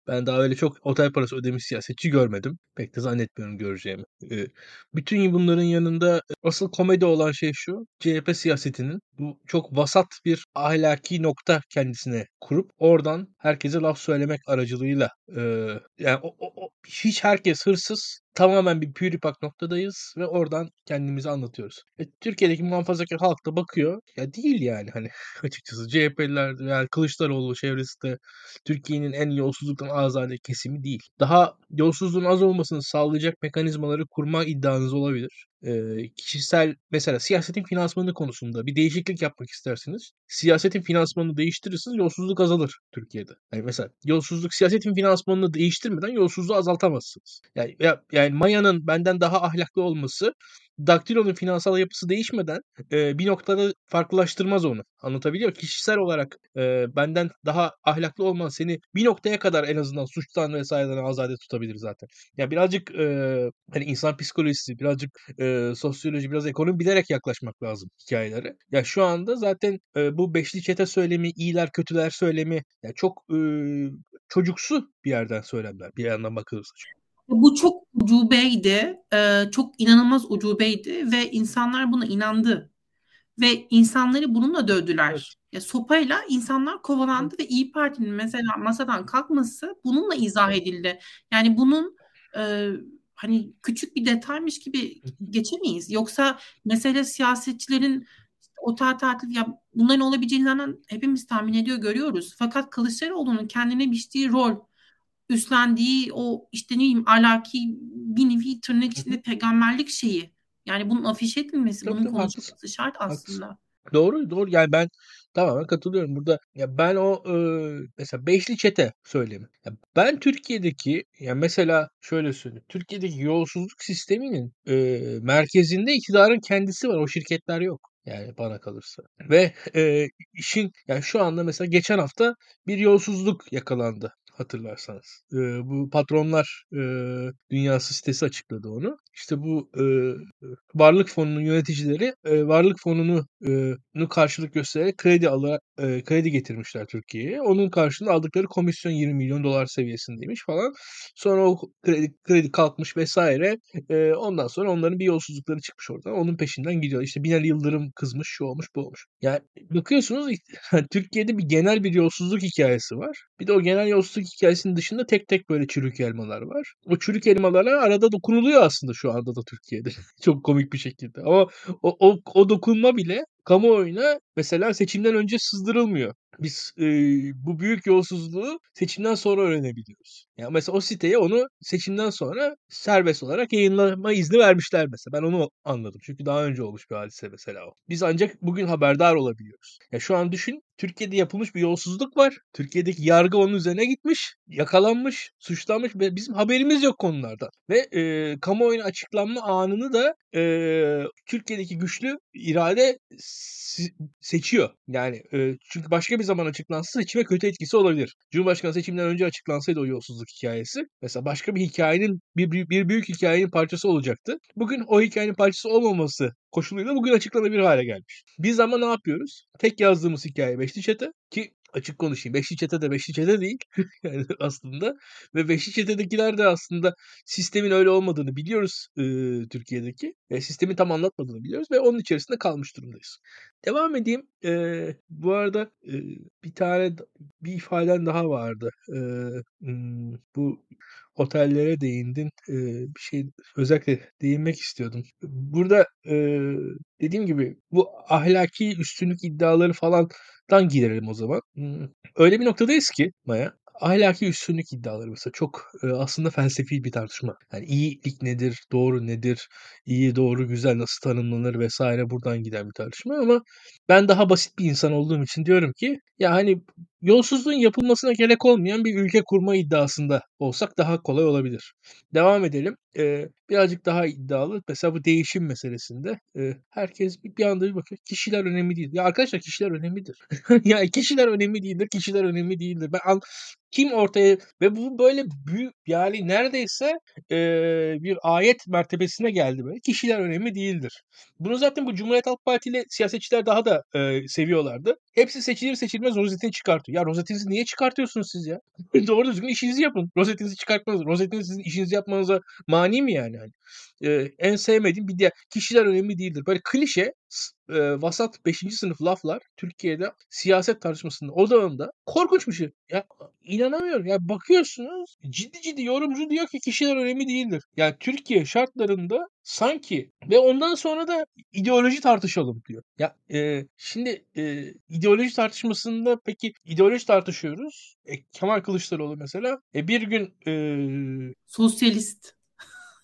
B: ben daha öyle çok otel parası ödemiş siyasetçi görmedim. Pek de zannetmiyorum göreceğimi. E, bütün bunların yanında asıl komedi olan şey şu. CHP siyasetinin bu çok vasat bir ahlaki nokta kendisine kurup oradan herkese laf söylemek aracılığıyla e, yani o, o, o, hiç herkes hırsız tamamen bir püripak noktadayız ve oradan kendimizi anlatıyoruz. E, Türkiye'deki muhafazakar halk da bakıyor. Ya değil yani hani açıkçası CHP'liler yani Kılıçdaroğlu çevresi de Türkiye'nin en yolsuzluktan azade kesimi değil. Daha yolsuzluğun az olmasını sağlayacak mekanizmaları kurma iddianız olabilir. E, kişisel mesela siyasetin finansmanı konusunda bir değişiklik yapmak istersiniz. Siyasetin finansmanını değiştirirsiniz yolsuzluk azalır Türkiye'de. Yani mesela yolsuzluk siyasetin finansmanını değiştirmeden yolsuzluğu azaltamazsınız. Yani, ya, yani Maya'nın benden daha ahlaklı olması Daktilo'nun finansal yapısı değişmeden e, bir noktada farklılaştırmaz onu. Anlatabiliyor. Kişisel olarak e, benden daha ahlaklı olman seni bir noktaya kadar en azından suçtan vesaireden azade tutabilir zaten. Ya yani birazcık e, hani insan psikolojisi, birazcık e, sosyoloji, biraz ekonomi bilerek yaklaşmak lazım hikayelere. Ya şu anda zaten e, bu beşli çete söylemi, iyiler kötüler söylemi ya çok e, çocuksu bir yerden söylemler bir yandan bakılırsa.
A: Bu çok ucubeydi. E, çok inanılmaz ucubeydi ve insanlar buna inandı. Ve insanları bununla dövdüler. Evet. Ya, sopayla insanlar kovalandı evet. ve İyi Parti'nin mesela masadan kalkması bununla izah edildi. Yani bunun e, hani küçük bir detaymış gibi geçemeyiz. Yoksa mesele siyasetçilerin otel tatil ya bunların olabileceğinden hepimiz tahmin ediyor görüyoruz. Fakat Kılıçdaroğlu'nun kendine biçtiği rol üstlendiği o işte ne bileyim alaki bir nevi tırnak içinde peygamberlik şeyi. Yani bunun afiş edilmesi, tabii, bunun tabii, konuşulması haklısın. şart aslında. Haklısın.
B: Doğru doğru yani ben tamamen katılıyorum. Burada ya ben o e, mesela beşli çete söyleyeyim. Ya ben Türkiye'deki ya mesela şöyle söyleyeyim. Türkiye'deki yolsuzluk sisteminin e, merkezinde iktidarın kendisi var. O şirketler yok. Yani bana kalırsa. Ve e, işin yani şu anda mesela geçen hafta bir yolsuzluk yakalandı hatırlarsanız. E, bu patronlar e, dünyası sitesi açıkladı onu. İşte bu e, varlık fonunun yöneticileri e, varlık fonunu e, karşılık göstererek kredi alarak e, kredi getirmişler Türkiye'ye. Onun karşılığında aldıkları komisyon 20 milyon dolar seviyesindeymiş falan. Sonra o kredi, kredi kalkmış vesaire. E, ondan sonra onların bir yolsuzlukları çıkmış oradan. Onun peşinden gidiyor. İşte Binali Yıldırım kızmış, şu olmuş, bu olmuş. Yani bakıyorsunuz Türkiye'de bir genel bir yolsuzluk hikayesi var. Bir de o genel yolsuzluk hikayesinin dışında tek tek böyle çürük elmalar var. O çürük elmalara arada dokunuluyor aslında şu anda da Türkiye'de. Çok komik bir şekilde. Ama o, o, o dokunma bile kamuoyuna mesela seçimden önce sızdırılmıyor. Biz e, bu büyük yolsuzluğu seçimden sonra öğrenebiliyoruz. Yani mesela o siteye onu seçimden sonra serbest olarak yayınlama izni vermişler mesela. Ben onu anladım. Çünkü daha önce olmuş bir hadise mesela o. Biz ancak bugün haberdar olabiliyoruz. Ya şu an düşün Türkiye'de yapılmış bir yolsuzluk var. Türkiye'deki yargı onun üzerine gitmiş, yakalanmış, suçlanmış ve bizim haberimiz yok konulardan. Ve e, kamuoyuna açıklanma anını da e, Türkiye'deki güçlü irade seçiyor. Yani e, çünkü başka bir zaman açıklansa seçime kötü etkisi olabilir. Cumhurbaşkanı seçimden önce açıklansaydı o yolsuzluk hikayesi mesela başka bir hikayenin bir, bir, bir büyük hikayenin parçası olacaktı. Bugün o hikayenin parçası olmaması koşuluyla bugün açıklanabilir hale gelmiş. Biz ama ne yapıyoruz? Tek yazdığımız hikaye Beşli Çete ki açık konuşayım. Beşli çete de beşli çete değil yani aslında ve beşli çetedekiler de aslında sistemin öyle olmadığını biliyoruz e, Türkiye'deki. E, sistemin tam anlatmadığını biliyoruz ve onun içerisinde kalmış durumdayız. Devam edeyim. E, bu arada e, bir tane bir ifaden daha vardı. E, bu otellere değindin. E, bir şey özellikle değinmek istiyordum. Burada e, dediğim gibi bu ahlaki üstünlük iddiaları falandan giderelim o zaman. Öyle bir noktadayız ki Maya ahlaki üstünlük iddiaları mesela çok aslında felsefi bir tartışma. Yani iyilik nedir, doğru nedir, iyi, doğru, güzel nasıl tanımlanır vesaire buradan giden bir tartışma ama ben daha basit bir insan olduğum için diyorum ki ya hani yolsuzluğun yapılmasına gerek olmayan bir ülke kurma iddiasında olsak daha kolay olabilir. Devam edelim. Ee, birazcık daha iddialı. Mesela bu değişim meselesinde e, herkes bir, bir anda bir bakıyor. Kişiler önemli değil. Ya arkadaşlar kişiler önemlidir. ya kişiler önemli değildir. Kişiler önemli değildir. Ben al, kim ortaya ve bu böyle büyük yani neredeyse e, bir ayet mertebesine geldi böyle. Kişiler önemli değildir. Bunu zaten bu Cumhuriyet Halk Partili siyasetçiler daha da e, seviyorlardı. Hepsi seçilir seçilmez rozetini çıkartıyor. Ya rozetinizi niye çıkartıyorsunuz siz ya? Doğru düzgün işinizi yapın. Rozetinizi çıkartmanız, rozetinizi sizin işinizi yapmanıza mani mi yani? yani e, en sevmediğim bir diğer kişiler önemli değildir. Böyle klişe e, vasat 5. sınıf laflar Türkiye'de siyaset tartışmasının odağında korkunç bir şey. Ya inanamıyorum. Ya bakıyorsunuz ciddi ciddi yorumcu diyor ki kişiler önemli değildir. Yani Türkiye şartlarında sanki ve ondan sonra da ideoloji tartışalım diyor. Ya e, şimdi e, ideoloji tartışmasında peki ideoloji tartışıyoruz. E, Kemal Kılıçdaroğlu mesela e, bir gün e,
A: sosyalist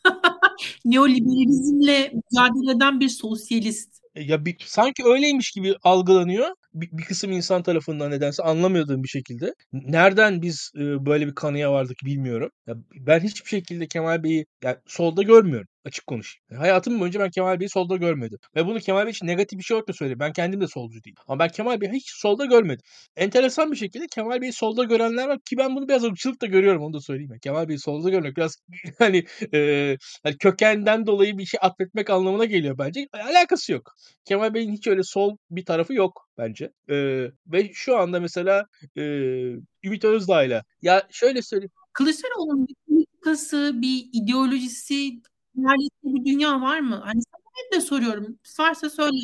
A: neoliberalizmle mücadele eden bir sosyalist.
B: E, ya bir, sanki öyleymiş gibi algılanıyor bir, bir kısım insan tarafından nedense anlamadığım bir şekilde. Nereden biz e, böyle bir kanıya vardık bilmiyorum. Ya ben hiçbir şekilde Kemal Bey'i yani solda görmüyorum Açık konuşayım. Yani hayatım boyunca ben Kemal Bey'i solda görmedim. Ve bunu Kemal Bey için negatif bir şey olarak da söyleyeyim. Ben kendim de solcu değilim. Ama ben Kemal Bey'i hiç solda görmedim. Enteresan bir şekilde Kemal Bey'i solda görenler var ki ben bunu biraz ırkçılık da görüyorum onu da söyleyeyim. Yani Kemal Bey'i solda görmek biraz hani, e, hani kökenden dolayı bir şey atfetmek anlamına geliyor bence. Alakası yok. Kemal Bey'in hiç öyle sol bir tarafı yok bence. E, ve şu anda mesela e, Ümit Özdağ'la ya şöyle söyleyeyim.
A: Kılıçdaroğlu'nun bir politikası, bir ideolojisi, neredeyse bir dünya var mı? Hani sana hep de soruyorum. Varsa söyle.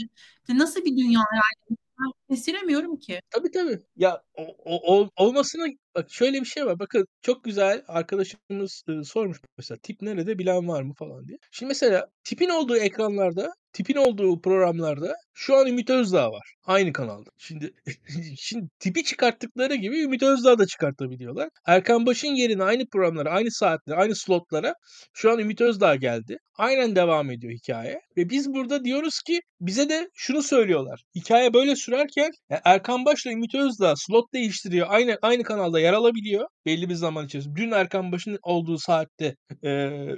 A: Nasıl bir dünya yani? Ben kestiremiyorum ki.
B: Tabii tabii. Ya o, o, olmasına bak şöyle bir şey var. Bakın çok güzel arkadaşımız e, sormuş mesela tip nerede bilen var mı falan diye. Şimdi mesela tipin olduğu ekranlarda tipin olduğu programlarda şu an Ümit Özdağ var. Aynı kanalda. Şimdi şimdi tipi çıkarttıkları gibi Ümit Özdağ da çıkartabiliyorlar. Erkan Baş'ın yerine aynı programlara, aynı saatlere, aynı slotlara şu an Ümit Özdağ geldi. Aynen devam ediyor hikaye. Ve biz burada diyoruz ki bize de şunu söylüyorlar. Hikaye böyle sürerken Erkan Baş'la Ümit Özdağ slot değiştiriyor. Aynı aynı kanalda yer alabiliyor belli bir zaman içerisinde. Dün Erkan Baş'ın olduğu saatte e,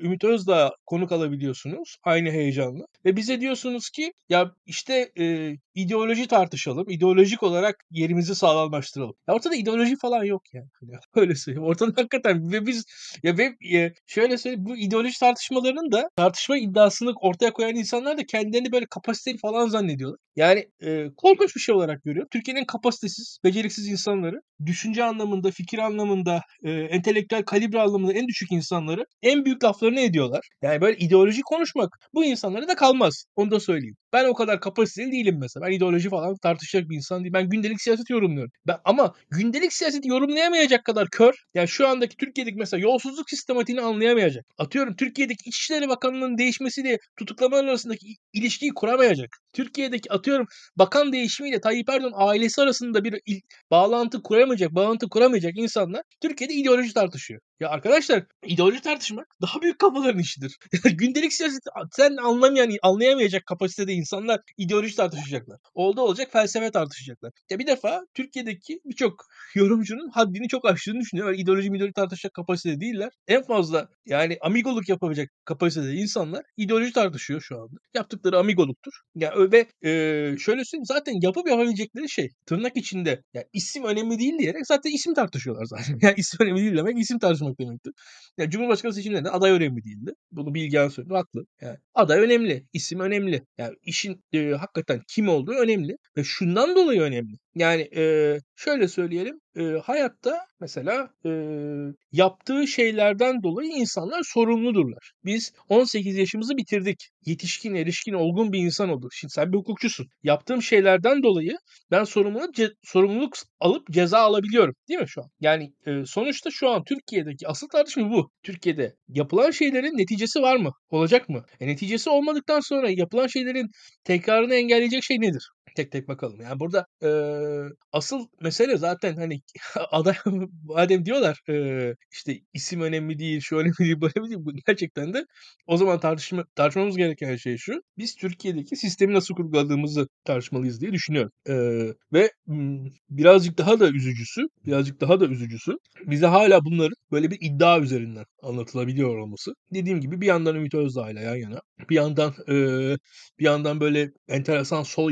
B: Ümit Özdağ konuk alabiliyorsunuz. Aynı heyecanla. Ve bize diyorsunuz ki ya işte e, ideoloji tartışalım. ideolojik olarak yerimizi sağlamlaştıralım. Ya ortada ideoloji falan yok yani. Hani öyle söyleyeyim. Ortada hakikaten ve biz ya ve e, şöyle söyleyeyim bu ideoloji tartışmalarının da tartışma iddiasını ortaya koyan insanlar da kendilerini böyle kapasiteli falan zannediyorlar. Yani e, korkunç bir şey olarak görüyorum. Türkiye'nin kapasitesiz, beceriksiz insanları düşünce anlamında, fikir anlamında, e, entelektüel kalibre anlamında en düşük insanları en büyük laflarını ediyorlar. Yani böyle ideoloji konuşmak bu insanlara da kalmaz. Onu da söyleyeyim. Ben o kadar kapasiteli değilim mesela. Ben ideoloji falan tartışacak bir insan değilim. Ben gündelik siyaset yorumluyorum. Ben, ama gündelik siyaseti yorumlayamayacak kadar kör. Yani şu andaki Türkiye'deki mesela yolsuzluk sistematiğini anlayamayacak. Atıyorum Türkiye'deki İçişleri Bakanlığı'nın değişmesiyle tutuklamalar arasındaki ilişkiyi kuramayacak. Türkiye'deki atıyorum bakan değişimiyle Tayyip Erdoğan ailesi arasında bir il, bağlantı kuramayacak, bağlantı kuramayacak insanlar Türkiye'de ideoloji tartışıyor. Ya arkadaşlar ideoloji tartışmak daha büyük kafaların işidir. Gündelik siyaset sen anlamayan, anlayamayacak kapasitede insanlar ideoloji tartışacaklar. Oldu olacak felsefe tartışacaklar. Ya bir defa Türkiye'deki birçok yorumcunun haddini çok aştığını düşünüyor. Öyle ideoloji ideoloji tartışacak kapasitede değiller. En fazla yani amigoluk yapabilecek kapasitede insanlar ideoloji tartışıyor şu anda. Yaptıkları amigoluktur. Ya yani ve e, şöyle söyleyeyim zaten yapıp yapabilecekleri şey tırnak içinde yani isim önemli değil diyerek zaten isim tartışıyorlar zaten. Yani isim önemli değil demek isim tartışmak demektir. Yani Cumhurbaşkanı seçimlerinde aday önemli değildi. Bunu Bilgehan söyledi. Haklı. Yani aday önemli. isim önemli. Yani işin e, hakikaten kim olduğu önemli. Ve şundan dolayı önemli. Yani e, şöyle söyleyelim. E, hayatta mesela e, yaptığı şeylerden dolayı insanlar sorumludurlar. Biz 18 yaşımızı bitirdik. Yetişkin, erişkin, olgun bir insan olduk. Şimdi sen bir hukukçusun. Yaptığım şeylerden dolayı ben sorumluluk, ce, sorumluluk alıp ceza alabiliyorum. Değil mi şu an? Yani e, sonuçta şu an Türkiye'deki asıl tartışma bu. Türkiye'de yapılan şeylerin neticesi var mı? Olacak mı? E, neticesi olmadıktan sonra yapılan şeylerin tekrarını engelleyecek şey nedir? Tek tek bakalım. Yani burada e, asıl mesele zaten hani aday madem diyorlar e, işte isim önemli değil, şu önemli değil, bu önemli değil. Bu gerçekten de o zaman tartışma, tartışmamız gereken şey şu. Biz Türkiye'deki sistemi nasıl kurguladığımızı tartışmalıyız diye düşünüyorum. E, ve birazcık daha da üzücüsü, birazcık daha da üzücüsü bize hala bunların böyle bir iddia üzerinden anlatılabiliyor olması. Dediğim gibi bir yandan Ümit Özdağ yan yana, bir yandan e, bir yandan böyle enteresan sol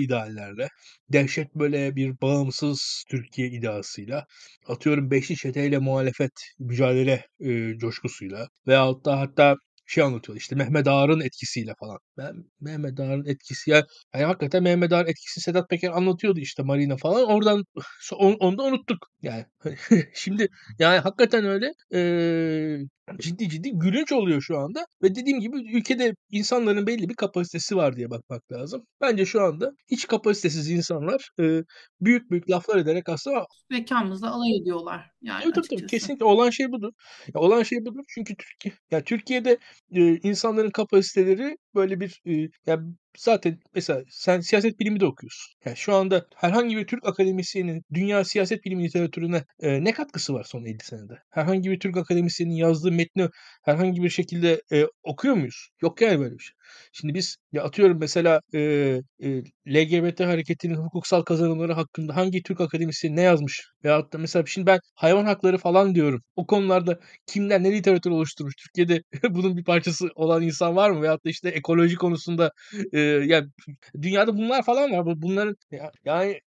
B: ideallerle, dehşet böyle bir bağımsız Türkiye ideasıyla, atıyorum beşli çeteyle muhalefet mücadele e, coşkusuyla veyahut da hatta şey anlatıyor işte Mehmet Ağar'ın etkisiyle falan. Ben Mehmet Ağar'ın etkisi ya yani hakikaten Mehmet Ağar etkisi Sedat Peker anlatıyordu işte Marina falan. Oradan on, onu da unuttuk. Yani şimdi yani hakikaten öyle ee, ciddi ciddi gülünç oluyor şu anda. Ve dediğim gibi ülkede insanların belli bir kapasitesi var diye bakmak lazım. Bence şu anda hiç kapasitesiz insanlar e, büyük büyük laflar ederek aslında
A: zekamızla alay ediyorlar. Yani
B: tabii, tabii, kesinlikle olan şey budur. Ya, olan şey budur. Çünkü Türkiye ya Türkiye'de e, insanların kapasiteleri böyle bir e, ya zaten mesela sen siyaset bilimi de okuyorsun. Yani şu anda herhangi bir Türk akademisyenin dünya siyaset bilimi literatürüne e, ne katkısı var son 50 senede? Herhangi bir Türk akademisyenin yazdığı metni herhangi bir şekilde e, okuyor muyuz? Yok yani böyle bir şey. Şimdi biz ya atıyorum mesela e, e, LGBT hareketinin hukuksal kazanımları hakkında hangi Türk akademisyeni ne yazmış? Veyahut da mesela şimdi ben hayvan hakları falan diyorum. O konularda kimler ne literatür oluşturmuş? Türkiye'de bunun bir parçası olan insan var mı? Veyahut da işte ekoloji konusunda e, yani dünyada bunlar falan var. Bunların yani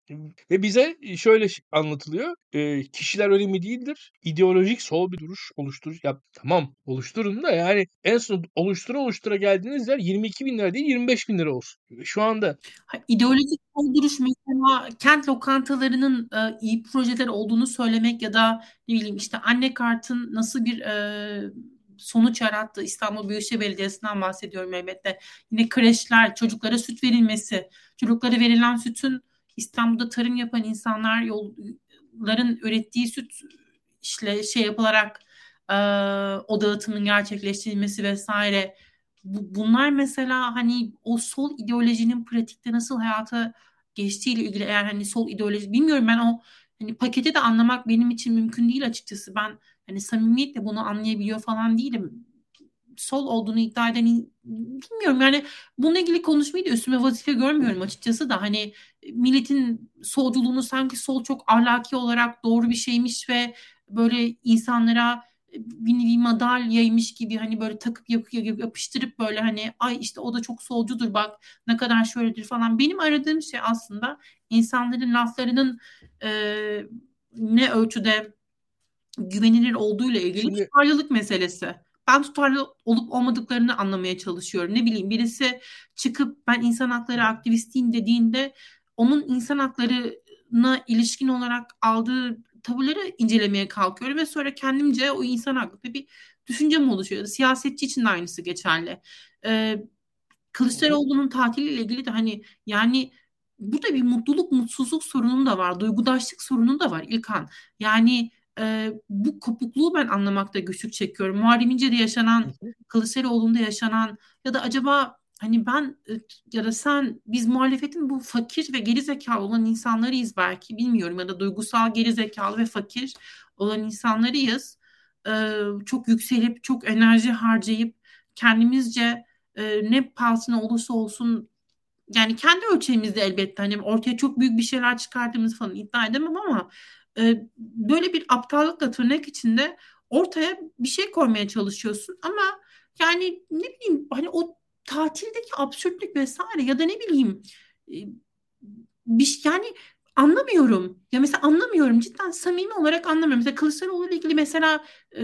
B: ve bize şöyle anlatılıyor. E, kişiler önemli değildir. İdeolojik sol bir duruş oluşturur. Ya tamam oluşturun da yani en son oluştura oluştura geldiğiniz yer 22 bin lira değil 25 bin lira olsun. Şu anda
A: ha, ideolojik sol duruş mesela kent lokantalarının e, iyi projeler olduğunu söylemek ya da ne bileyim işte anne kartın nasıl bir e, sonuç yarattı. İstanbul Büyükşehir Belediyesi'nden bahsediyorum elbette. Yine kreşler, çocuklara süt verilmesi, çocuklara verilen sütün İstanbul'da tarım yapan insanlar yolların ürettiği süt işte şey yapılarak e, o dağıtımın gerçekleştirilmesi vesaire. Bu, bunlar mesela hani o sol ideolojinin pratikte nasıl hayata geçtiğiyle ilgili eğer hani sol ideoloji bilmiyorum ben o hani paketi de anlamak benim için mümkün değil açıkçası. Ben hani samimiyetle bunu anlayabiliyor falan değilim. Sol olduğunu iddia eden bilmiyorum yani bununla ilgili konuşmayı da üstüme vazife görmüyorum açıkçası da hani milletin solculuğunu sanki sol çok ahlaki olarak doğru bir şeymiş ve böyle insanlara bir nevi madalyaymış gibi hani böyle takıp yapıştırıp böyle hani ay işte o da çok solcudur bak ne kadar şöyledir falan. Benim aradığım şey aslında insanların laflarının e, ne ölçüde güvenilir olduğuyla ilgili Şimdi... tutarlılık meselesi. Ben tutarlı olup olmadıklarını anlamaya çalışıyorum. Ne bileyim birisi çıkıp ben insan hakları aktivistiyim dediğinde onun insan haklarına ilişkin olarak aldığı tavırları incelemeye kalkıyorum ve sonra kendimce o insan hakkında bir düşüncem oluşuyor. Siyasetçi için de aynısı geçerli. Ee, Kılıçdaroğlu'nun tatiliyle ilgili de hani yani burada bir mutluluk mutsuzluk sorunum da var. Duygudaşlık sorunum da var İlkan. Yani e, bu kopukluğu ben anlamakta güçlük çekiyorum. Muharrem İnce'de yaşanan, Kılıçdaroğlu'nda yaşanan ya da acaba hani ben ya da sen biz muhalefetin bu fakir ve geri zekalı olan insanlarıyız belki bilmiyorum ya da duygusal geri zekalı ve fakir olan insanlarıyız. Ee, çok yükselip çok enerji harcayıp kendimizce e, ne pahasına olursa olsun yani kendi ölçeğimizde elbette hani ortaya çok büyük bir şeyler çıkardığımız falan iddia edemem ama e, böyle bir aptallıkla tırnak içinde ortaya bir şey koymaya çalışıyorsun ama yani ne bileyim hani o tatildeki absürtlük vesaire ya da ne bileyim e, bir yani anlamıyorum. Ya mesela anlamıyorum. Cidden samimi olarak anlamıyorum. Mesela Kılıçdaroğlu ile ilgili mesela e,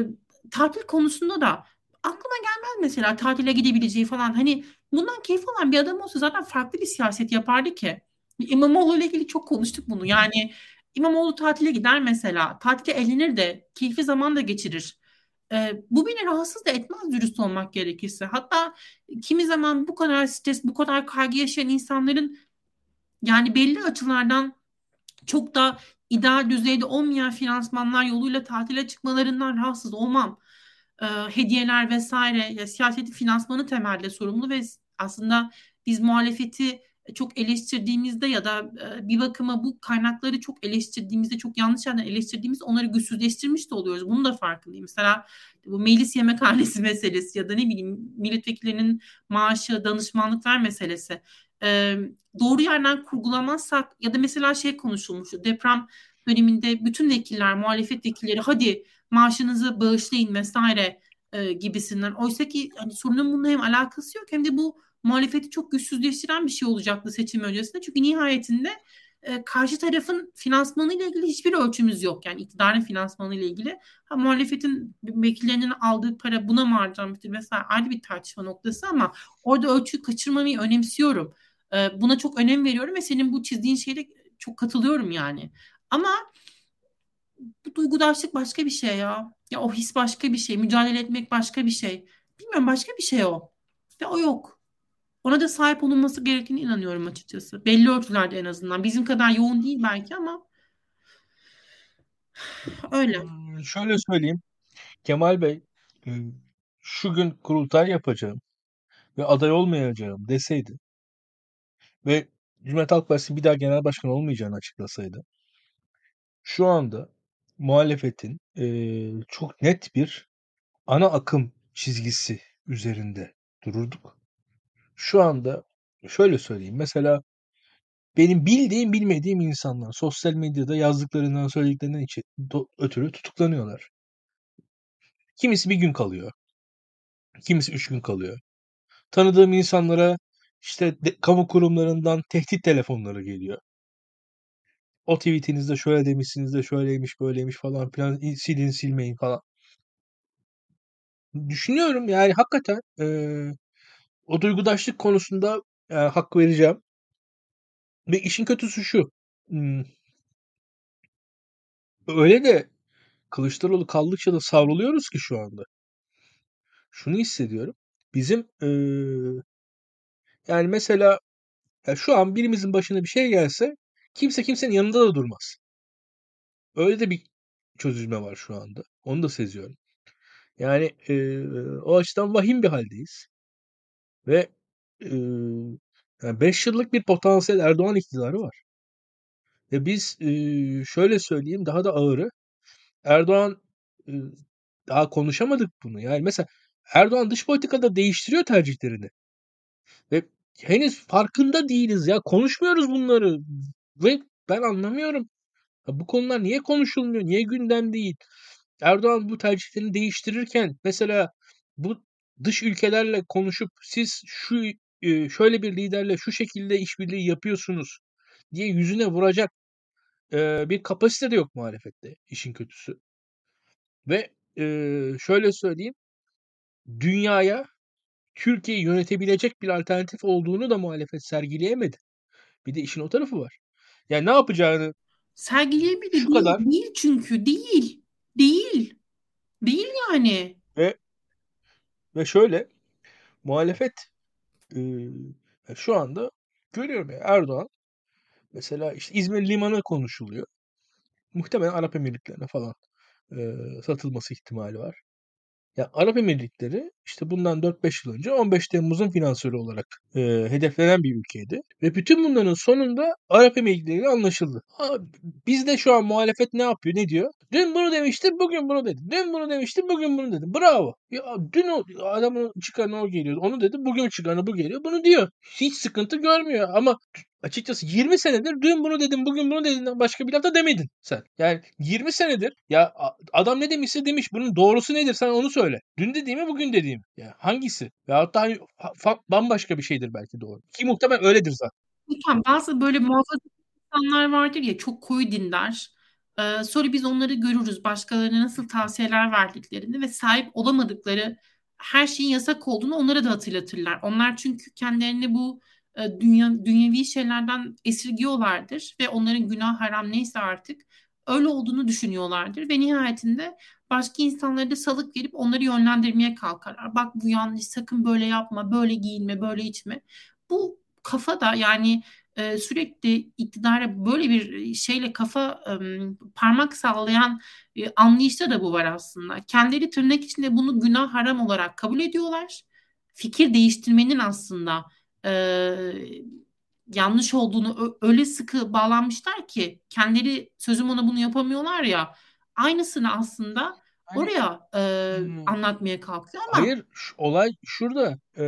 A: tatil konusunda da aklıma gelmez mesela tatile gidebileceği falan. Hani bundan keyif alan bir adam olsa zaten farklı bir siyaset yapardı ki. İmamoğlu ile ilgili çok konuştuk bunu. Yani İmamoğlu tatile gider mesela. Tatilde eğlenir de keyifli zaman da geçirir. E, bu beni rahatsız da etmez dürüst olmak gerekirse. Hatta kimi zaman bu kadar stres, bu kadar kaygı yaşayan insanların yani belli açılardan çok da ideal düzeyde olmayan finansmanlar yoluyla tatile çıkmalarından rahatsız olmam. E, hediyeler vesaire ya, siyaseti finansmanı temelde sorumlu ve aslında biz muhalefeti çok eleştirdiğimizde ya da e, bir bakıma bu kaynakları çok eleştirdiğimizde çok yanlış yerden eleştirdiğimizde onları güçsüzleştirmiş de oluyoruz. Bunu da farkındayım. Mesela bu meclis yemekhanesi meselesi ya da ne bileyim milletvekillerinin maaşı, danışmanlıklar meselesi. Ee, doğru yerden kurgulamazsak ya da mesela şey konuşulmuştu. Deprem döneminde bütün vekiller, muhalefet vekilleri hadi maaşınızı bağışlayın vesaire e, gibisinden. Oysa ki hani sorunun bununla hem alakası yok hem de bu muhalefeti çok güçsüzleştiren bir şey olacaktı seçim öncesinde. Çünkü nihayetinde e, karşı tarafın finansmanı ile ilgili hiçbir ölçümüz yok. Yani iktidarın finansmanı ile ilgili. Ha, muhalefetin vekillerinin aldığı para buna mı harcanmıştır mesela ayrı bir tartışma noktası ama orada ölçüyü kaçırmamayı önemsiyorum. E, buna çok önem veriyorum ve senin bu çizdiğin şeyle çok katılıyorum yani. Ama bu duygudaşlık başka bir şey ya. Ya o his başka bir şey. Mücadele etmek başka bir şey. Bilmiyorum başka bir şey o. Ve o yok. Ona da sahip olunması gerektiğini inanıyorum açıkçası. Belli ölçülerde en azından. Bizim kadar yoğun değil belki ama öyle.
B: Hmm, şöyle söyleyeyim. Kemal Bey e, şu gün kurultay yapacağım ve aday olmayacağım deseydi ve Cumhuriyet Halk Partisi bir daha genel başkan olmayacağını açıklasaydı şu anda muhalefetin eee, çok net bir ana akım çizgisi üzerinde dururduk. Şu anda şöyle söyleyeyim. Mesela benim bildiğim bilmediğim insanlar sosyal medyada yazdıklarından söylediklerinden için do- ötürü tutuklanıyorlar. Kimisi bir gün kalıyor. Kimisi üç gün kalıyor. Tanıdığım insanlara işte de- kamu kurumlarından tehdit telefonları geliyor. O tweetinizde şöyle demişsiniz de şöyleymiş böyleymiş falan filan silin silmeyin falan. Düşünüyorum yani hakikaten eee, o duygudaşlık konusunda eee, hak vereceğim. Ve işin kötüsü şu. hmm, Öyle de Kılıçdaroğlu kaldıkça da savruluyoruz ki şu anda. Şunu hissediyorum. Bizim eee, yani mesela ya şu an birimizin başına bir şey gelse kimse kimsenin yanında da durmaz. Öyle de bir çözülme var şu anda. Onu da seziyorum. Yani eee, o açıdan vahim bir haldeyiz. Ve eee yani 5 yıllık bir potansiyel Erdoğan iktidarı var. Ve biz eee, şöyle söyleyeyim daha da ağırı Erdoğan eee, daha konuşamadık bunu. Yani mesela Erdoğan dış politikada değiştiriyor tercihlerini. Ve henüz farkında değiliz ya. Konuşmuyoruz bunları. Ve ben anlamıyorum. Ya bu konular niye konuşulmuyor? Niye gündem değil? Erdoğan bu tercihlerini değiştirirken mesela bu dış ülkelerle konuşup siz şu e, şöyle bir liderle şu şekilde işbirliği yapıyorsunuz diye yüzüne vuracak e, bir kapasite de yok muhalefette işin kötüsü. Ve e, şöyle söyleyeyim dünyaya Türkiye'yi yönetebilecek bir alternatif olduğunu da muhalefet sergileyemedi. Bir de işin o tarafı var. Yani ne yapacağını
A: Sergileyemedi
B: şu
A: değil,
B: kadar
A: değil çünkü değil. Değil. Değil yani.
B: ve ve şöyle muhalefet e, şu anda görüyorum ya Erdoğan mesela işte İzmir limanı konuşuluyor. Muhtemelen Arap Emirlikleri'ne falan e, satılması ihtimali var. Ya Arap Emirlikleri işte bundan 4-5 yıl önce 15 Temmuz'un finansörü olarak e, hedeflenen bir ülkeydi. Ve bütün bunların sonunda Arap Emirlikleri anlaşıldı. Ha, bizde şu an muhalefet ne yapıyor, ne diyor? Dün bunu demişti, bugün bunu dedi. Dün bunu demişti, bugün bunu dedi. Bravo. Ya dün o adamın çıkanı o geliyor. Onu dedi, bugün çıkanı bu geliyor. Bunu diyor. Hiç sıkıntı görmüyor ama açıkçası 20 senedir dün bunu dedim, bugün bunu dediğinden başka bir laf da demedin sen. Yani 20 senedir ya adam ne demişse demiş. Bunun doğrusu nedir? Sen onu söyle. Dün dediğimi bugün dediğim. Ya hangisi? Ya da bambaşka bir şeydir belki doğru. Ki muhtemelen öyledir zaten.
A: Lütfen bazı böyle muhafazakar insanlar vardır ya çok koyu dindar. Ee, sonra biz onları görürüz. Başkalarına nasıl tavsiyeler verdiklerini ve sahip olamadıkları her şeyin yasak olduğunu onlara da hatırlatırlar. Onlar çünkü kendilerini bu e, dünya, dünyevi şeylerden esirgiyorlardır ve onların günah haram neyse artık öyle olduğunu düşünüyorlardır ve nihayetinde başka insanlara da salık verip onları yönlendirmeye kalkarlar. Bak bu yanlış, sakın böyle yapma, böyle giyinme, böyle içme. Bu kafa da yani e, sürekli iktidara böyle bir şeyle kafa e, parmak sallayan e, anlayışta da bu var aslında. Kendileri tırnak içinde bunu günah haram olarak kabul ediyorlar. Fikir değiştirmenin aslında e, yanlış olduğunu öyle sıkı bağlanmışlar ki kendileri sözüm ona bunu yapamıyorlar ya aynısını aslında oraya e,
B: hmm,
A: anlatmaya kalkıyor ama
B: hayır olay şurada. Ee,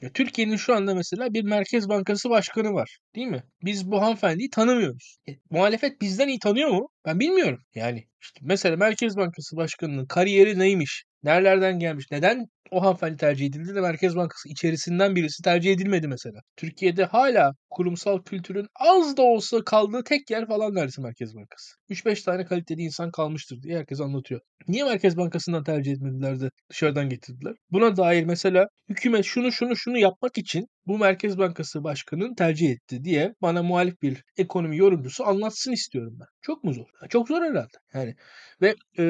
B: ya Türkiye'nin şu anda mesela bir Merkez Bankası başkanı var. Değil mi? Biz bu hanımefendiyi tanımıyoruz. E, muhalefet bizden iyi tanıyor mu? Ben bilmiyorum. Yani işte mesela Merkez Bankası başkanının kariyeri neymiş? Nerelerden gelmiş? Neden o hanımefendi tercih edildi de Merkez Bankası içerisinden birisi tercih edilmedi mesela. Türkiye'de hala kurumsal kültürün az da olsa kaldığı tek yer falan neredeyse Merkez Bankası. 3-5 tane kaliteli insan kalmıştır diye herkes anlatıyor. Niye Merkez Bankası'ndan tercih etmediler de dışarıdan getirdiler? Buna dair mesela hükümet şunu şunu şunu yapmak için bu Merkez Bankası başkanının tercih etti diye bana muhalif bir ekonomi yorumcusu anlatsın istiyorum ben. Çok mu zor? Çok zor herhalde. Yani ve e,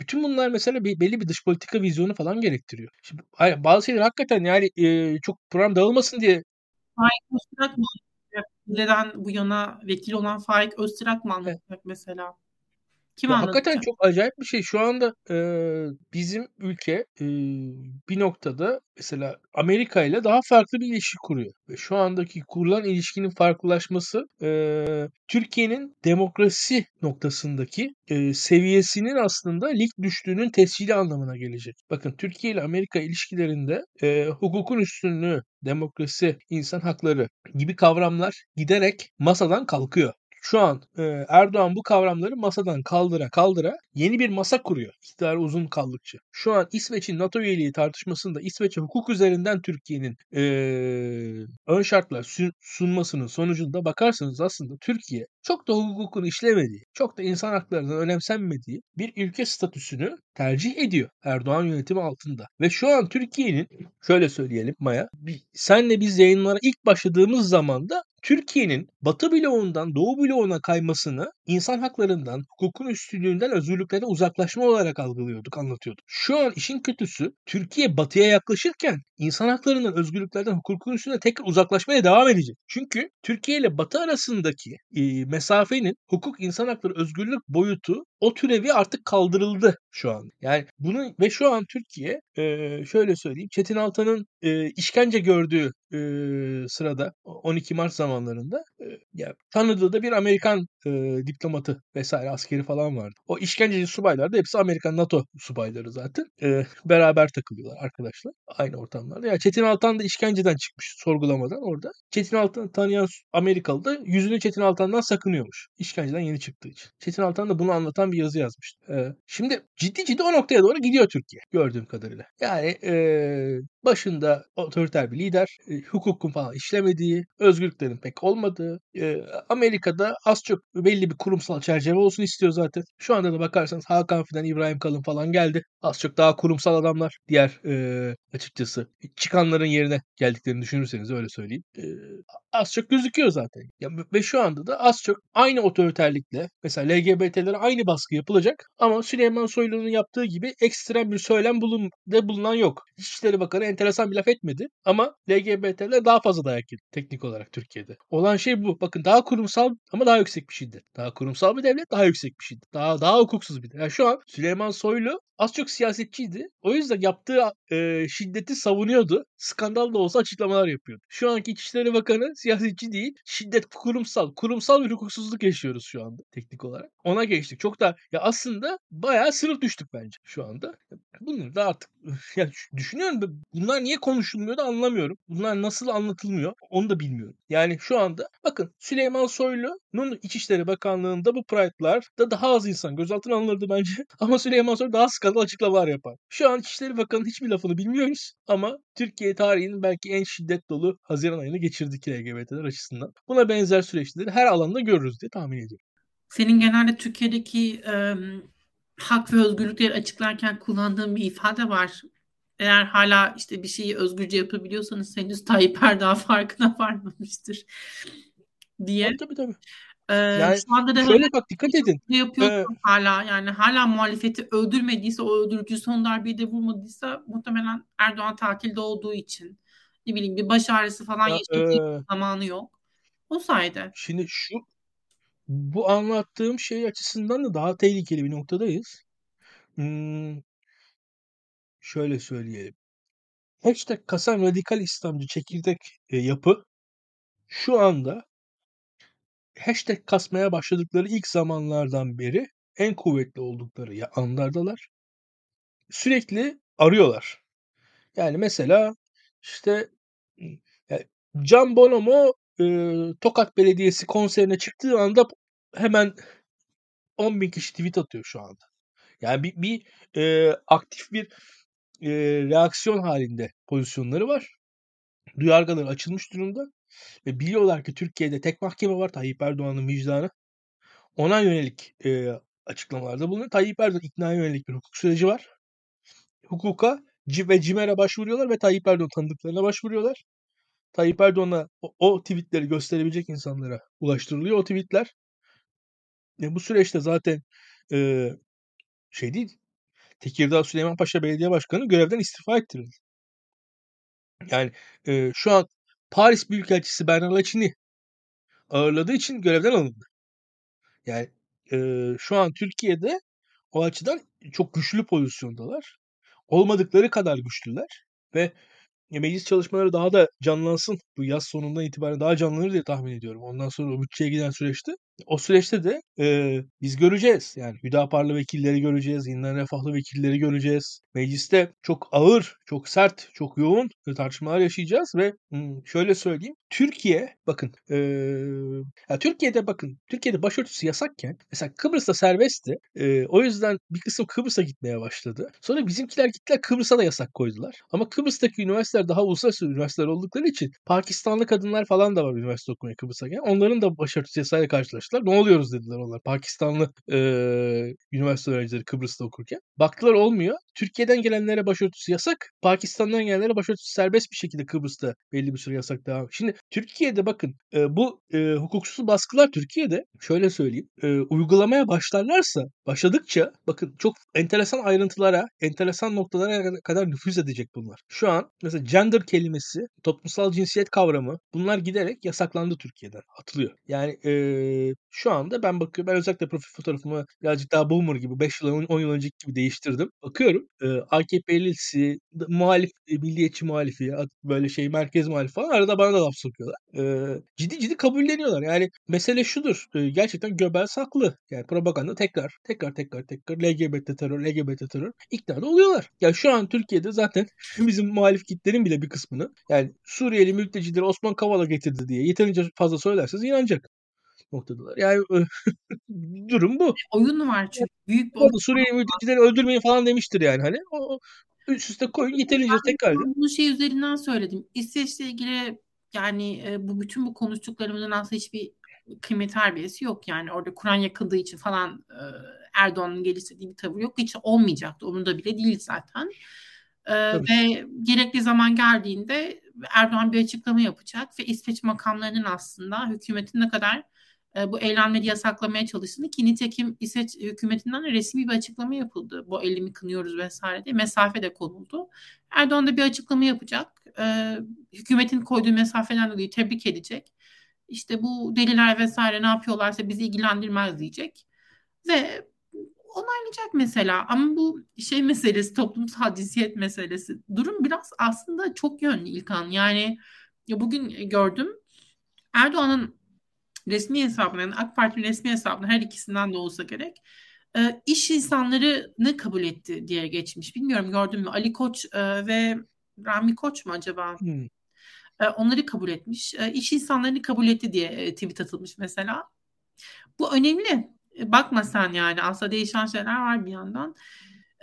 B: bütün bunlar mesela bir, belli bir dış politika vizyonu falan gerektiriyor. Şimdi hayır, bazı şeyler hakikaten yani e, çok program dağılmasın diye
A: Faik anlatacak? Neden bu yana vekil olan Faik mı anlatacak mesela? Kim
B: Ya hakikaten çok acayip bir şey. Şu anda e, bizim ülke e, bir noktada mesela Amerika ile daha farklı bir ilişki kuruyor. Ve şu andaki kurulan ilişkinin farklılaşması e, Türkiye'nin demokrasi noktasındaki e, seviyesinin aslında lig düştüğünün tescili anlamına gelecek. Bakın Türkiye ile Amerika ilişkilerinde e, hukukun üstünlüğü, demokrasi, insan hakları gibi kavramlar giderek masadan kalkıyor. Şu an e, Erdoğan bu kavramları masadan kaldıra kaldıra yeni bir masa kuruyor iktidarı uzun kaldıkça. Şu an İsveç'in NATO üyeliği tartışmasında İsveç'e hukuk üzerinden Türkiye'nin e, ön şartlar sun- sunmasının sonucunda bakarsanız aslında Türkiye çok da hukukun işlemediği, çok da insan haklarının önemsenmediği bir ülke statüsünü tercih ediyor Erdoğan yönetimi altında. Ve şu an Türkiye'nin şöyle söyleyelim Maya, senle biz yayınlara ilk başladığımız zaman da Türkiye'nin Batı bloğundan Doğu bloğuna kaymasını insan haklarından, hukukun üstünlüğünden, özgürlüklerden uzaklaşma olarak algılıyorduk, anlatıyorduk. Şu an işin kötüsü Türkiye Batı'ya yaklaşırken insan haklarından, özgürlüklerden, hukukun üstüne tekrar uzaklaşmaya devam edecek. Çünkü Türkiye ile Batı arasındaki e, mesafenin hukuk, insan hakları, özgürlük boyutu o türevi artık kaldırıldı şu an. Yani bunu ve şu an Türkiye e, şöyle söyleyeyim Çetin Altan'ın e, işkence gördüğü e, sırada 12 Mart zamanlarında e, ya, tanıdığı da bir Amerikan e, diplomatı vesaire askeri falan vardı. O işkenceci subaylar da hepsi Amerikan NATO subayları zaten. E, beraber takılıyorlar arkadaşlar aynı ortamlarda. Yani Çetin Altan da işkenceden çıkmış sorgulamadan orada. Çetin Altan'ı tanıyan Amerikalı da yüzünü Çetin Altan'dan sakınıyormuş. İşkenceden yeni çıktığı için. Çetin Altan da bunu anlatan bir yazı yazmıştı. E, şimdi ciddi ciddi o noktaya doğru gidiyor Türkiye gördüğüm kadarıyla. Yani e, başında otoriter bir lider, e, hukukun falan işlemediği, özgürlüklerin pek olmadığı, e, Amerika'da az çok belli bir kurumsal çerçeve olsun istiyor zaten. Şu anda da bakarsanız Hakan Fidan, İbrahim Kalın falan geldi. Az çok daha kurumsal adamlar. Diğer e, açıkçası çıkanların yerine geldiklerini düşünürseniz öyle söyleyeyim. E, az çok gözüküyor zaten. Ya, ve şu anda da az çok aynı otoriterlikle mesela LGBT'lere aynı baskı yapılacak ama Süleyman Soylu'nun yaptığı gibi ekstrem bir söylem bulun, de bulunan yok. İçişleri Bakanı enteresan bir laf etmedi ama LGBT'ler daha fazla dayak yedi teknik olarak Türkiye'de. Olan şey bu. Bakın daha kurumsal ama daha yüksek bir şiddet. Daha kurumsal bir devlet daha yüksek bir şiddet. Daha daha hukuksuz bir devlet. Yani şu an Süleyman Soylu az çok siyasetçiydi. O yüzden yaptığı e, şiddeti savunuyordu. Skandal da olsa açıklamalar yapıyordu. Şu anki İçişleri Bakanı siyasetçi değil. Şiddet kurumsal. Kurumsal bir hukuksuzluk yaşıyoruz şu anda teknik olarak. Ona geçtik. Çok da ya aslında bayağı sınıf düştük bence şu anda. Bunları da artık ya düşünüyorum bunlar niye konuşulmuyor da anlamıyorum. Bunlar nasıl anlatılmıyor onu da bilmiyorum. Yani şu anda bakın Süleyman Soylu'nun İçişleri Bakanlığı'nda bu Pride'lar da daha az insan gözaltına alınırdı bence. Ama Süleyman Soylu daha skandal açıklamalar yapar. Şu an İçişleri Bakanı'nın hiçbir lafını bilmiyoruz ama Türkiye tarihinin belki en şiddet dolu Haziran ayını geçirdik LGBT'ler açısından. Buna benzer süreçleri her alanda görürüz diye tahmin ediyorum.
A: Senin genelde Türkiye'deki e, hak ve özgürlükleri açıklarken kullandığın bir ifade var. Eğer hala işte bir şeyi özgürce yapabiliyorsanız henüz Tayyip Erdoğan farkına varmamıştır diye.
B: Tabii tabii. tabii.
A: Ee,
B: Yani
A: şu anda da
B: şöyle bak dikkat edin.
A: yapıyorsa
B: Ee,
A: hala yani hala muhalefeti öldürmediyse o öldürücü son darbeyi de vurmadıysa muhtemelen Erdoğan tatilde olduğu için ne bileyim bir baş ağrısı falan
B: ya,
A: yaşadığı
B: e,
A: zamanı yok. O sayede.
B: şimdi şu bu anlattığım şey açısından da daha tehlikeli bir noktadayız. Hmm, şöyle söyleyelim. Hashtag Kasam Radikal İslamcı çekirdek e, yapı şu anda hashtag kasmaya başladıkları ilk zamanlardan beri en kuvvetli oldukları ya anlardalar. Sürekli arıyorlar. Yani mesela işte yani Can Bonomo e, Tokat Belediyesi konserine çıktığı anda hemen 10 bin kişi tweet atıyor şu anda. Yani bir, bir e, aktif bir e, reaksiyon halinde pozisyonları var. Duyargaları açılmış durumda. Ve biliyorlar ki Türkiye'de tek mahkeme var Tayyip Erdoğan'ın vicdanı. Ona yönelik e, açıklamalarda bulunuyor. Tayyip Erdoğan ikna yönelik bir hukuk süreci var. Hukuka ve CİMER'e başvuruyorlar ve Tayyip Erdoğan tanıdıklarına başvuruyorlar. Tayyip Erdoğan'a o, o tweetleri gösterebilecek insanlara ulaştırılıyor o tweetler. E, bu süreçte zaten e, şey değil, Tekirdağ Süleyman Paşa Belediye Başkanı görevden istifa ettirildi. Yani e, şu an Paris Büyükelçisi Bernard Lachini ağırladığı için görevden alındı. Yani e, şu an Türkiye'de o açıdan çok güçlü pozisyondalar. Olmadıkları kadar güçlüler ve meclis çalışmaları daha da canlansın. Bu yaz sonundan itibaren daha canlanır diye tahmin ediyorum. Ondan sonra bütçeye giden süreçte. O süreçte de e, biz göreceğiz. Yani Hüdaparlı vekilleri göreceğiz. Yeniden Refahlı vekilleri göreceğiz. Mecliste çok ağır, çok sert, çok yoğun tartışmalar yaşayacağız ve şöyle söyleyeyim. Türkiye bakın e, ya Türkiye'de bakın Türkiye'de başörtüsü yasakken mesela Kıbrıs'ta serbestti. E, o yüzden bir kısım Kıbrıs'a gitmeye başladı. Sonra bizimkiler gittiler Kıbrıs'a da yasak koydular. Ama Kıbrıs'taki üniversiteler daha uluslararası üniversiteler oldukları için Pakistanlı kadınlar falan da var üniversite okumaya Kıbrıs'a gelen. Onların da başörtüsü yasayla karşılaştılar. Ne oluyoruz dediler onlar. Pakistanlı e, üniversite öğrencileri Kıbrıs'ta okurken. Baktılar olmuyor. Türkiye'den gelenlere başörtüsü yasak. Pakistan'dan gelenlere başörtüsü serbest bir şekilde Kıbrıs'ta belli bir süre yasak devam. Şimdi Türkiye'de bakın e, bu e, hukuksuz baskılar Türkiye'de şöyle söyleyeyim e, uygulamaya başlarlarsa başladıkça bakın çok enteresan ayrıntılara enteresan noktalara kadar nüfuz edecek bunlar. Şu an mesela gender kelimesi toplumsal cinsiyet kavramı bunlar giderek yasaklandı Türkiye'den atılıyor. Yani e, şu anda ben bakıyorum ben özellikle profil fotoğrafımı birazcık daha boomer gibi 5 yıl 10 yıl önceki gibi değiştirdim. Bakıyorum e, AKP'lisi muhalif e, milliyetçi muhalifi böyle şey merkez muhalif falan arada bana da laf sokuyorlar. E, ciddi ciddi kabulleniyorlar. Yani mesele şudur. E, gerçekten Göbels haklı. Yani propaganda tekrar tekrar tekrar tekrar LGBT terör LGBT terör ikna da oluyorlar. Yani şu an Türkiye'de zaten bizim muhalif kitlerin bile bir kısmını yani Suriyeli mültecileri Osman Kavala getirdi diye yeterince fazla söylerseniz inanacak noktadalar. Yani durum bu.
A: Oyun var çünkü. Büyük bir
B: oyun. Suriyeli mültecileri öldürmeyin falan demiştir yani. Hani o, üst üste koyun yeterince tekrar.
A: Bunu şey üzerinden söyledim. İsveç'le ilgili yani e, bu bütün bu konuştuklarımızın aslında hiçbir kıymet harbiyesi yok. Yani orada Kur'an yakıldığı için falan e, Erdoğan'ın geliştirdiği bir tavır yok. Hiç olmayacaktı. Onun da bile değil zaten. E, ve gerekli zaman geldiğinde Erdoğan bir açıklama yapacak ve İsveç makamlarının aslında hükümetin ne kadar e, bu eylemleri yasaklamaya çalıştığını ki nitekim İsveç hükümetinden resmi bir açıklama yapıldı. Bu eylemi kınıyoruz vesaire diye mesafe de konuldu. Erdoğan da bir açıklama yapacak. E, hükümetin koyduğu mesafeden dolayı tebrik edecek. İşte bu deliler vesaire ne yapıyorlarsa bizi ilgilendirmez diyecek. Ve onaylayacak mesela. Ama bu şey meselesi, toplumsal cinsiyet meselesi. Durum biraz aslında çok yönlü İlkan. Yani ya bugün gördüm Erdoğan'ın resmi hesabına yani AK Parti resmi hesabına her ikisinden de olsa gerek e, iş insanlarını kabul etti diye geçmiş. Bilmiyorum gördün mü Ali Koç e, ve Rami Koç mu acaba? Hmm. E, onları kabul etmiş. E, iş insanlarını kabul etti diye e, tweet atılmış mesela. Bu önemli. E, bakma sen yani aslında değişen şeyler var bir yandan.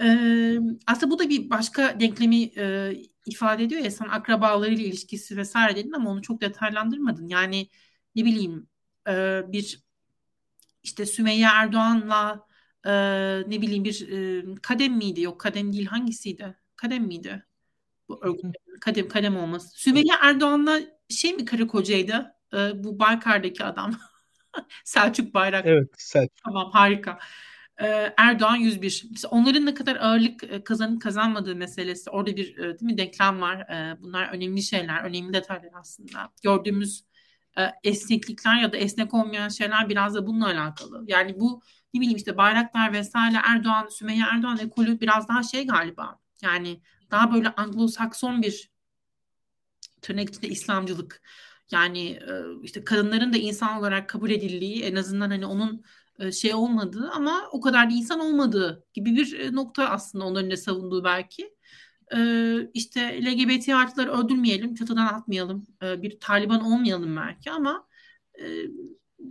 A: Ee, aslında bu da bir başka denklemi e, ifade ediyor ya sen akrabalarıyla ilişkisi vesaire dedin ama onu çok detaylandırmadın. Yani ne bileyim e, bir işte Sümeyye Erdoğan'la e, ne bileyim bir e, kadem miydi? Yok kadem değil hangisiydi? Kadem miydi? Bu kadem kadem olması. Sümeyye Erdoğan'la şey mi karı kocaydı? E, bu Baykar'daki adam. Selçuk Bayrak.
B: Evet Selçuk.
A: Tamam harika. Ee, Erdoğan 101. İşte onların ne kadar ağırlık e, kazanıp kazanmadığı meselesi orada bir e, değil mi denklem var. Bunlar önemli şeyler, önemli detaylar aslında. Gördüğümüz e, esneklikler ya da esnek olmayan şeyler biraz da bununla alakalı. Yani bu ne bileyim işte Bayraktar vesaire Erdoğan, Sümeyye Erdoğan ekolü biraz daha şey galiba. Yani daha böyle Anglo-Sakson bir tırnak içinde İslamcılık. Yani e, işte kadınların da insan olarak kabul edildiği en azından hani onun e, şey olmadığı ama o kadar da insan olmadığı gibi bir nokta aslında onların da savunduğu belki e, işte LGBT artıları öldürmeyelim, çatıdan atmayalım, e, bir Taliban olmayalım belki ama e,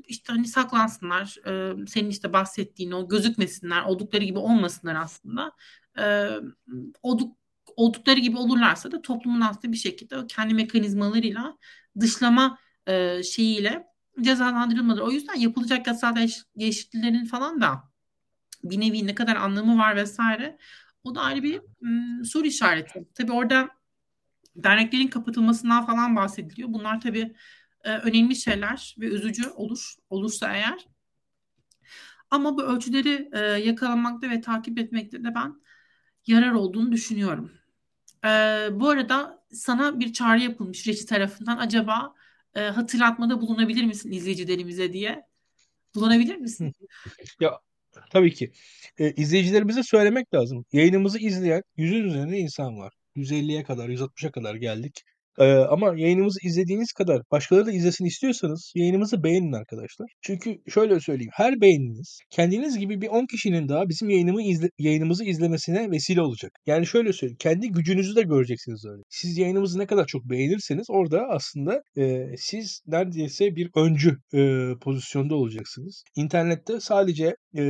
A: işte hani saklansınlar, e, senin işte bahsettiğin o gözükmesinler, oldukları gibi olmasınlar aslında. E, olduk, oldukları gibi olurlarsa da toplumun aslında bir şekilde kendi mekanizmalarıyla dışlama e, şeyiyle cezalandırılmadır. O yüzden yapılacak yasal değişikliklerin falan da bir nevi ne kadar anlamı var vesaire o da ayrı bir m, soru işareti. Tabii orada derneklerin kapatılmasından falan bahsediliyor. Bunlar tabii e, önemli şeyler ve üzücü olur olursa eğer. Ama bu ölçüleri e, yakalamakta ve takip etmekte de ben yarar olduğunu düşünüyorum. E, bu arada sana bir çağrı yapılmış Reçi tarafından. Acaba e, hatırlatmada bulunabilir misin izleyicilerimize diye. Kullanabilir misin?
B: Ya tabii ki. E, izleyicilerimize söylemek lazım. Yayınımızı izleyen yüzün üzerinde insan var. 150'ye kadar, 160'a kadar geldik. Ee, ama yayınımızı izlediğiniz kadar başkaları da izlesin istiyorsanız yayınımızı beğenin arkadaşlar. Çünkü şöyle söyleyeyim. Her beğeniniz kendiniz gibi bir 10 kişinin daha bizim yayınımı izle, yayınımızı izlemesine vesile olacak. Yani şöyle söyleyeyim. Kendi gücünüzü de göreceksiniz öyle. Siz yayınımızı ne kadar çok beğenirseniz orada aslında e, siz neredeyse bir öncü e, pozisyonda olacaksınız. İnternette sadece e,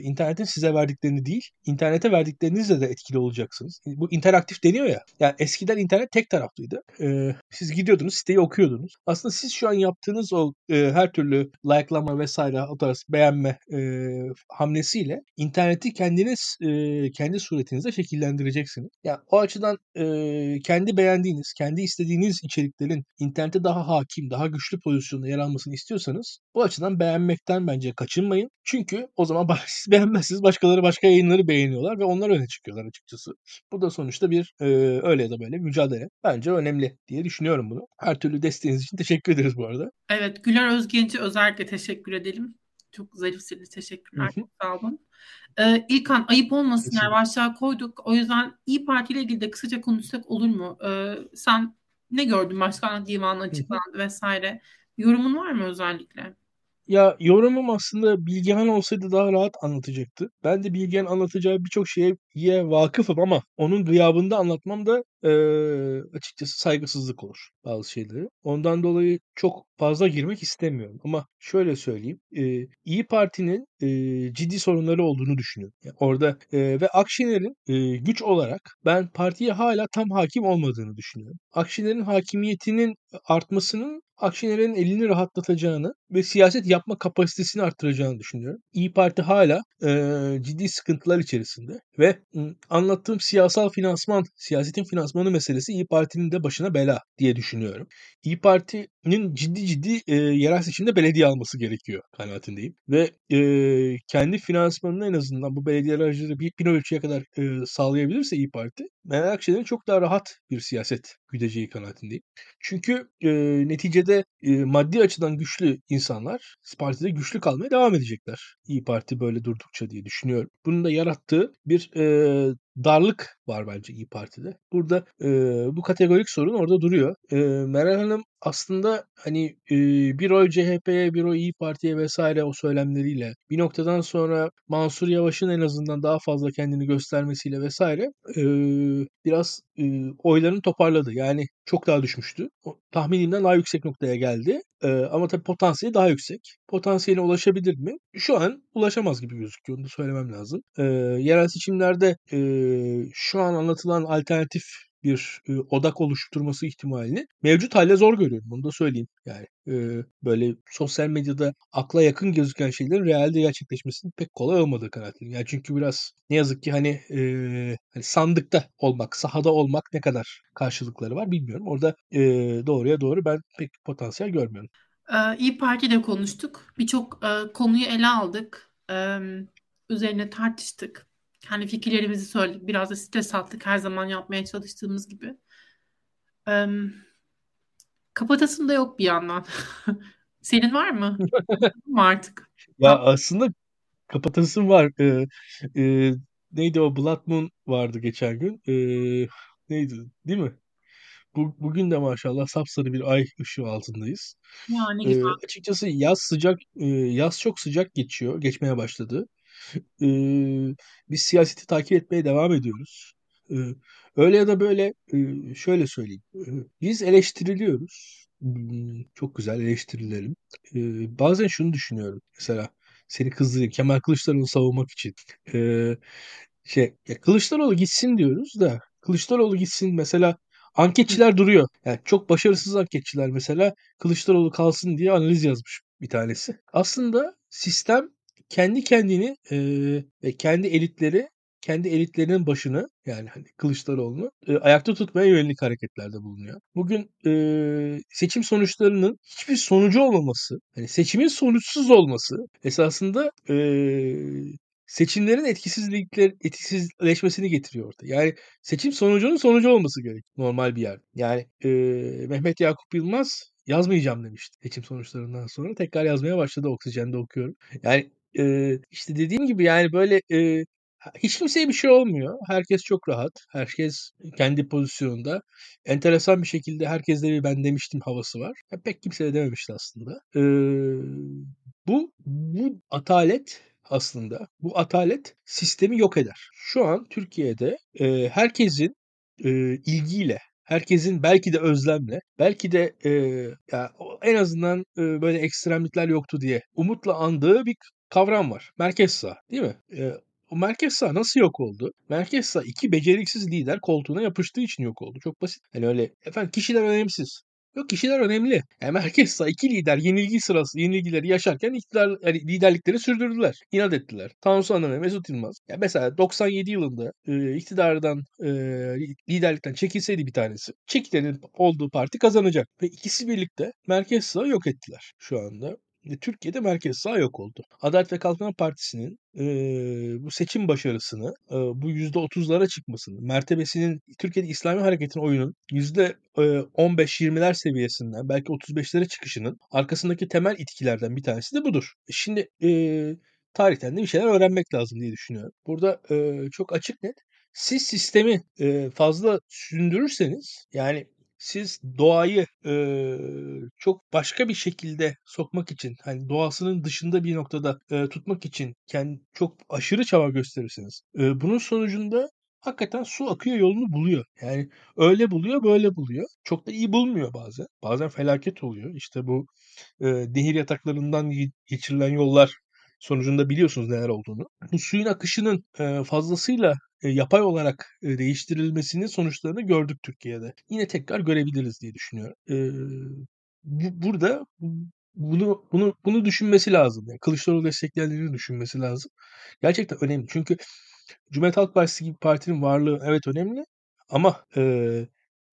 B: internetin size verdiklerini değil, internete verdiklerinizle de etkili olacaksınız. Bu interaktif deniyor ya. Yani eskiden internet tek taraflıydı. E, siz gidiyordunuz, siteyi okuyordunuz. Aslında siz şu an yaptığınız o e, her türlü like'lama vesaire o tarz beğenme e, hamlesiyle interneti kendiniz e, kendi suretinizde şekillendireceksiniz. Yani o açıdan e, kendi beğendiğiniz, kendi istediğiniz içeriklerin internete daha hakim, daha güçlü pozisyonda yer almasını istiyorsanız bu açıdan beğenmekten bence kaçınmayın. Çünkü o zaman siz beğenmezsiniz başkaları başka yayınları beğeniyorlar ve onlar öne çıkıyorlar açıkçası. Bu da sonuçta bir e, öyle ya da böyle mücadele. Bence önemli diye düşünüyorum bunu. Her türlü desteğiniz için teşekkür ederiz bu arada.
A: Evet Güler Özgenç'e özellikle teşekkür edelim. Çok zarifsiniz. Teşekkürler. Çok sağ olun. Ee, İlkan ayıp olmasın yani başlığa koyduk. O yüzden İyi Parti ile ilgili de kısaca konuşsak olur mu? Ee, sen ne gördün başkanlık divanı açıklandı vesaire. Yorumun var mı özellikle?
B: Ya yorumum aslında Bilgehan olsaydı daha rahat anlatacaktı. Ben de Bilgehan anlatacağı birçok şeye vakıfım ama onun gıyabında anlatmam da e, açıkçası saygısızlık olur bazı şeyleri. Ondan dolayı çok fazla girmek istemiyorum. Ama şöyle söyleyeyim. E, İyi Parti'nin e, ciddi sorunları olduğunu düşünüyorum. Yani orada e, ve Akşener'in e, güç olarak ben partiye hala tam hakim olmadığını düşünüyorum. Akşener'in hakimiyetinin artmasının Akşener'in elini rahatlatacağını ve siyaset yapma kapasitesini arttıracağını düşünüyorum. İyi Parti hala e, ciddi sıkıntılar içerisinde ve anlattığım siyasal finansman, siyasetin finansmanı meselesi İyi Parti'nin de başına bela diye düşünüyorum. İyi Parti'nin ciddi ciddi e, yerel seçimde belediye alması gerekiyor kanaatindeyim. Ve e, kendi finansmanını en azından bu belediye aracıları bir, bir ölçüye kadar e, sağlayabilirse İyi Parti, Meral Akşener'in çok daha rahat bir siyaset güdeceği kanaatindeyim. Çünkü e, neticede e, maddi açıdan güçlü insanlar partide güçlü kalmaya devam edecekler. İyi Parti böyle durdukça diye düşünüyorum. Bunun da yarattığı bir e, darlık var bence İyi Parti'de. Burada e, bu kategorik sorun orada duruyor. E, Meral Hanım aslında hani e, bir oy CHP'ye bir oy İyi Parti'ye vesaire o söylemleriyle bir noktadan sonra Mansur Yavaş'ın en azından daha fazla kendini göstermesiyle vesaire e, biraz e, oylarını toparladı. Yani çok daha düşmüştü. O, tahminimden daha yüksek noktaya geldi. E, ama tabii potansiyeli daha yüksek. Potansiyeline ulaşabilir mi? Şu an ulaşamaz gibi gözüküyor. Onu da söylemem lazım. E, yerel seçimlerde e, şu an anlatılan alternatif bir e, odak oluşturması ihtimalini mevcut halde zor görüyorum. Bunu da söyleyeyim. Yani e, böyle sosyal medyada akla yakın gözüken şeylerin realde gerçekleşmesinin pek kolay olmadığı kanaatindeyim. Yani çünkü biraz ne yazık ki hani, e, hani sandıkta olmak, sahada olmak ne kadar karşılıkları var bilmiyorum. Orada e, doğruya doğru ben pek potansiyel görmüyorum.
A: İyi Parti'de konuştuk. Birçok konuyu ele aldık. Üzerine tartıştık. Kendi fikirlerimizi söyledik. Biraz da stres attık her zaman yapmaya çalıştığımız gibi. Ee, kapatasım da yok bir yandan. Senin var mı? mı artık?
B: Ya aslında kapatasım var. Ee, e, neydi o Blood Moon vardı geçen gün. Ee, neydi değil mi? Bu, bugün de maşallah sapsarı bir ay ışığı altındayız.
A: Ya ne
B: Ee, açıkçası yaz sıcak, e, yaz çok sıcak geçiyor, geçmeye başladı. Ee, biz siyaseti takip etmeye devam ediyoruz. Ee, öyle ya da böyle e, şöyle söyleyeyim. Ee, biz eleştiriliyoruz. Hmm, Çok güzel eleştirilelim. Ee, bazen şunu düşünüyorum. Mesela seni kızdırayım. Kemal Kılıçdaroğlu'nu savunmak için. Şey, ya Kılıçdaroğlu gitsin diyoruz da Kılıçdaroğlu gitsin mesela anketçiler duruyor. Yani çok başarısız anketçiler mesela Kılıçdaroğlu kalsın diye analiz yazmış bir tanesi. Aslında sistem kendi kendini e, ve kendi elitleri kendi elitlerinin başını yani hani Kılıçdaroğlu'nu e, ayakta tutmaya yönelik hareketlerde bulunuyor. Bugün e, seçim sonuçlarının hiçbir sonucu olmaması, hani seçimin sonuçsuz olması esasında e, seçimlerin etkisizlikler etkisizleşmesini getiriyor orada. Yani seçim sonucunun sonucu olması gerek normal bir yer. Yani e, Mehmet Yakup Yılmaz yazmayacağım demişti seçim sonuçlarından sonra. Tekrar yazmaya başladı Oksijen'de okuyorum. Yani e, işte dediğim gibi yani böyle e, hiç kimseye bir şey olmuyor. Herkes çok rahat. Herkes kendi pozisyonunda. Enteresan bir şekilde herkeste bir ben demiştim havası var. Ya pek kimse de dememişti aslında. Ee, bu, bu atalet aslında bu atalet sistemi yok eder. Şu an Türkiye'de e, herkesin e, ilgiyle, herkesin belki de özlemle, belki de e, ya en azından e, böyle ekstremlikler yoktu diye umutla andığı bir kavram var. Merkez sağ, değil mi? E, o merkez sağ nasıl yok oldu? Merkez sağ iki beceriksiz lider koltuğuna yapıştığı için yok oldu. Çok basit. Hani öyle efendim kişiler önemsiz. Yok kişiler önemli. Yani merkez sağ iki lider yenilgi sırası yenilgileri yaşarken iktidar yani liderlikleri sürdürdüler. İnat ettiler. Tansu Hanım ve Mesut Yılmaz. Yani mesela 97 yılında e, iktidardan e, liderlikten çekilseydi bir tanesi. Çekilenin olduğu parti kazanacak. Ve ikisi birlikte merkez sağ yok ettiler şu anda. Türkiye'de merkez sağ yok oldu. Adalet ve Kalkınma Partisi'nin e, bu seçim başarısını, e, bu %30'lara çıkmasını, mertebesinin Türkiye'de İslami Hareket'in oyunun %15-20'ler seviyesinden belki 35'lere çıkışının arkasındaki temel itkilerden bir tanesi de budur. Şimdi e, tarihten de bir şeyler öğrenmek lazım diye düşünüyorum. Burada e, çok açık net. Siz sistemi e, fazla sündürürseniz yani siz doğayı, eee, çok başka bir şekilde sokmak için, hani, doğasının dışında bir noktada, eee, tutmak için ken çok aşırı çaba gösterirsiniz. Eee, bunun sonucunda hakikaten su akıyor yolunu buluyor. Yani öyle buluyor, böyle buluyor. Çok da iyi bulmuyor bazen. Bazen felaket oluyor. İşte bu, eee, nehir yataklarından geçirilen yollar sonucunda biliyorsunuz neler olduğunu. Bu suyun akışının, eee, fazlasıyla yapay olarak e, değiştirilmesinin sonuçlarını gördük Türkiye'de. Yine tekrar görebiliriz diye düşünüyorum. E, bu, burada bunu bunu bunu düşünmesi lazım. Yani Kılıçdaroğlu destekleyenlerini düşünmesi lazım. Gerçekten önemli. Çünkü Cumhuriyet Halk Partisi gibi partinin varlığı evet önemli ama e,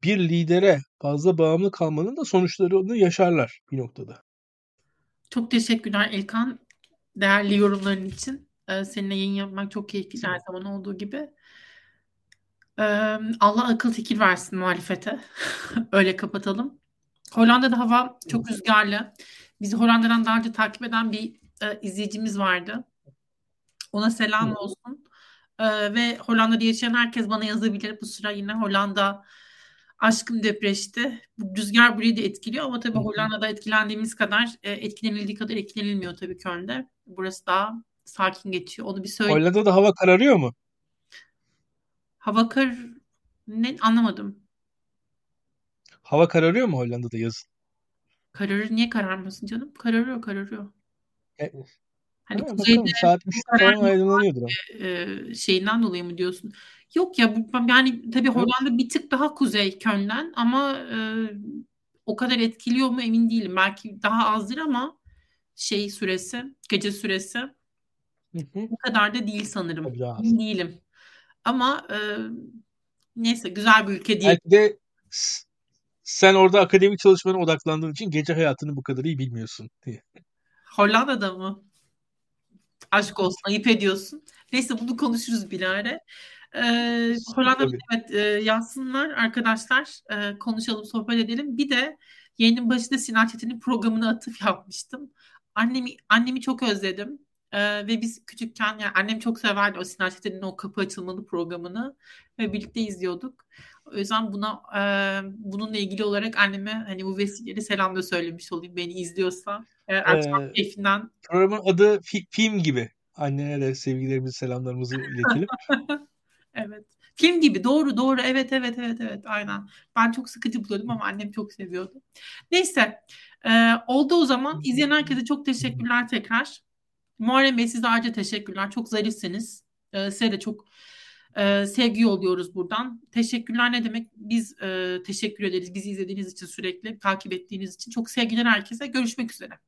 B: bir lidere fazla bağımlı kalmanın da sonuçlarını yaşarlar bir noktada.
A: Çok teşekkürler İlkan. Değerli yorumların için. Ee, seninle yayın yapmak çok keyifli her zaman olduğu gibi. Ee, Allah akıl fikir versin muhalefete. Öyle kapatalım. Hollanda'da hava çok rüzgarlı. Bizi Hollanda'dan daha önce takip eden bir e, izleyicimiz vardı. Ona selam olsun. Ee, ve Hollanda'da yaşayan herkes bana yazabilir. Bu sıra yine Hollanda aşkım depreşti. Bu rüzgar burayı da etkiliyor ama tabii Hollanda'da etkilendiğimiz kadar etkilenildiği kadar etkilenilmiyor tabii Köln'de. Burası daha sakin geçiyor. Onu bir söyle.
B: Hollanda'da hava kararıyor mu?
A: Hava kar ne anlamadım.
B: Hava kararıyor mu Hollanda'da yazın?
A: Kararır niye kararmasın canım? Kararıyor kararıyor.
B: E,
A: Hani
B: ha,
A: kuzeyde
B: bakalım saat 3'te falan aydınlanıyordur ama.
A: e, şeyinden dolayı mı diyorsun? Yok ya bu, yani tabii Hollanda bir tık daha kuzey Köln'den ama e, o kadar etkiliyor mu emin değilim. Belki daha azdır ama şey süresi, gece süresi bu kadar da değil sanırım. Değilim. Ama e, neyse güzel bir ülke diye.
B: Belki de sen orada akademik çalışmalarına odaklandığın için gece hayatını bu kadar iyi bilmiyorsun diye.
A: Hollanda'da mı? Aşk olsun ayıp ediyorsun. Neyse bunu konuşuruz bilare. Ee, Hollanda'da evet e, yazsınlar arkadaşlar. E, konuşalım, sohbet edelim. Bir de yayının başında Sinan Çetin'in programını atıf yapmıştım. Annemi annemi çok özledim. Ee, ve biz küçükken yani annem çok severdi o Sinan Çetin'in o kapı açılmalı programını ve birlikte izliyorduk. O yüzden buna e, bununla ilgili olarak anneme hani bu vesileyle selam da söylemiş olayım beni izliyorsa. Eğer ee, keyfinden.
B: Programın adı fi, film gibi. Annene de sevgilerimizi selamlarımızı iletelim.
A: evet. Film gibi doğru doğru evet evet evet evet aynen. Ben çok sıkıcı buluyordum ama annem çok seviyordu. Neyse e, oldu o zaman. İzleyen herkese çok teşekkürler tekrar. Muharrem Bey size ayrıca teşekkürler. Çok zarifsiniz. E, size de çok e, sevgi yolluyoruz buradan. Teşekkürler ne demek? Biz e, teşekkür ederiz. Bizi izlediğiniz için sürekli takip ettiğiniz için. Çok sevgiler herkese. Görüşmek üzere.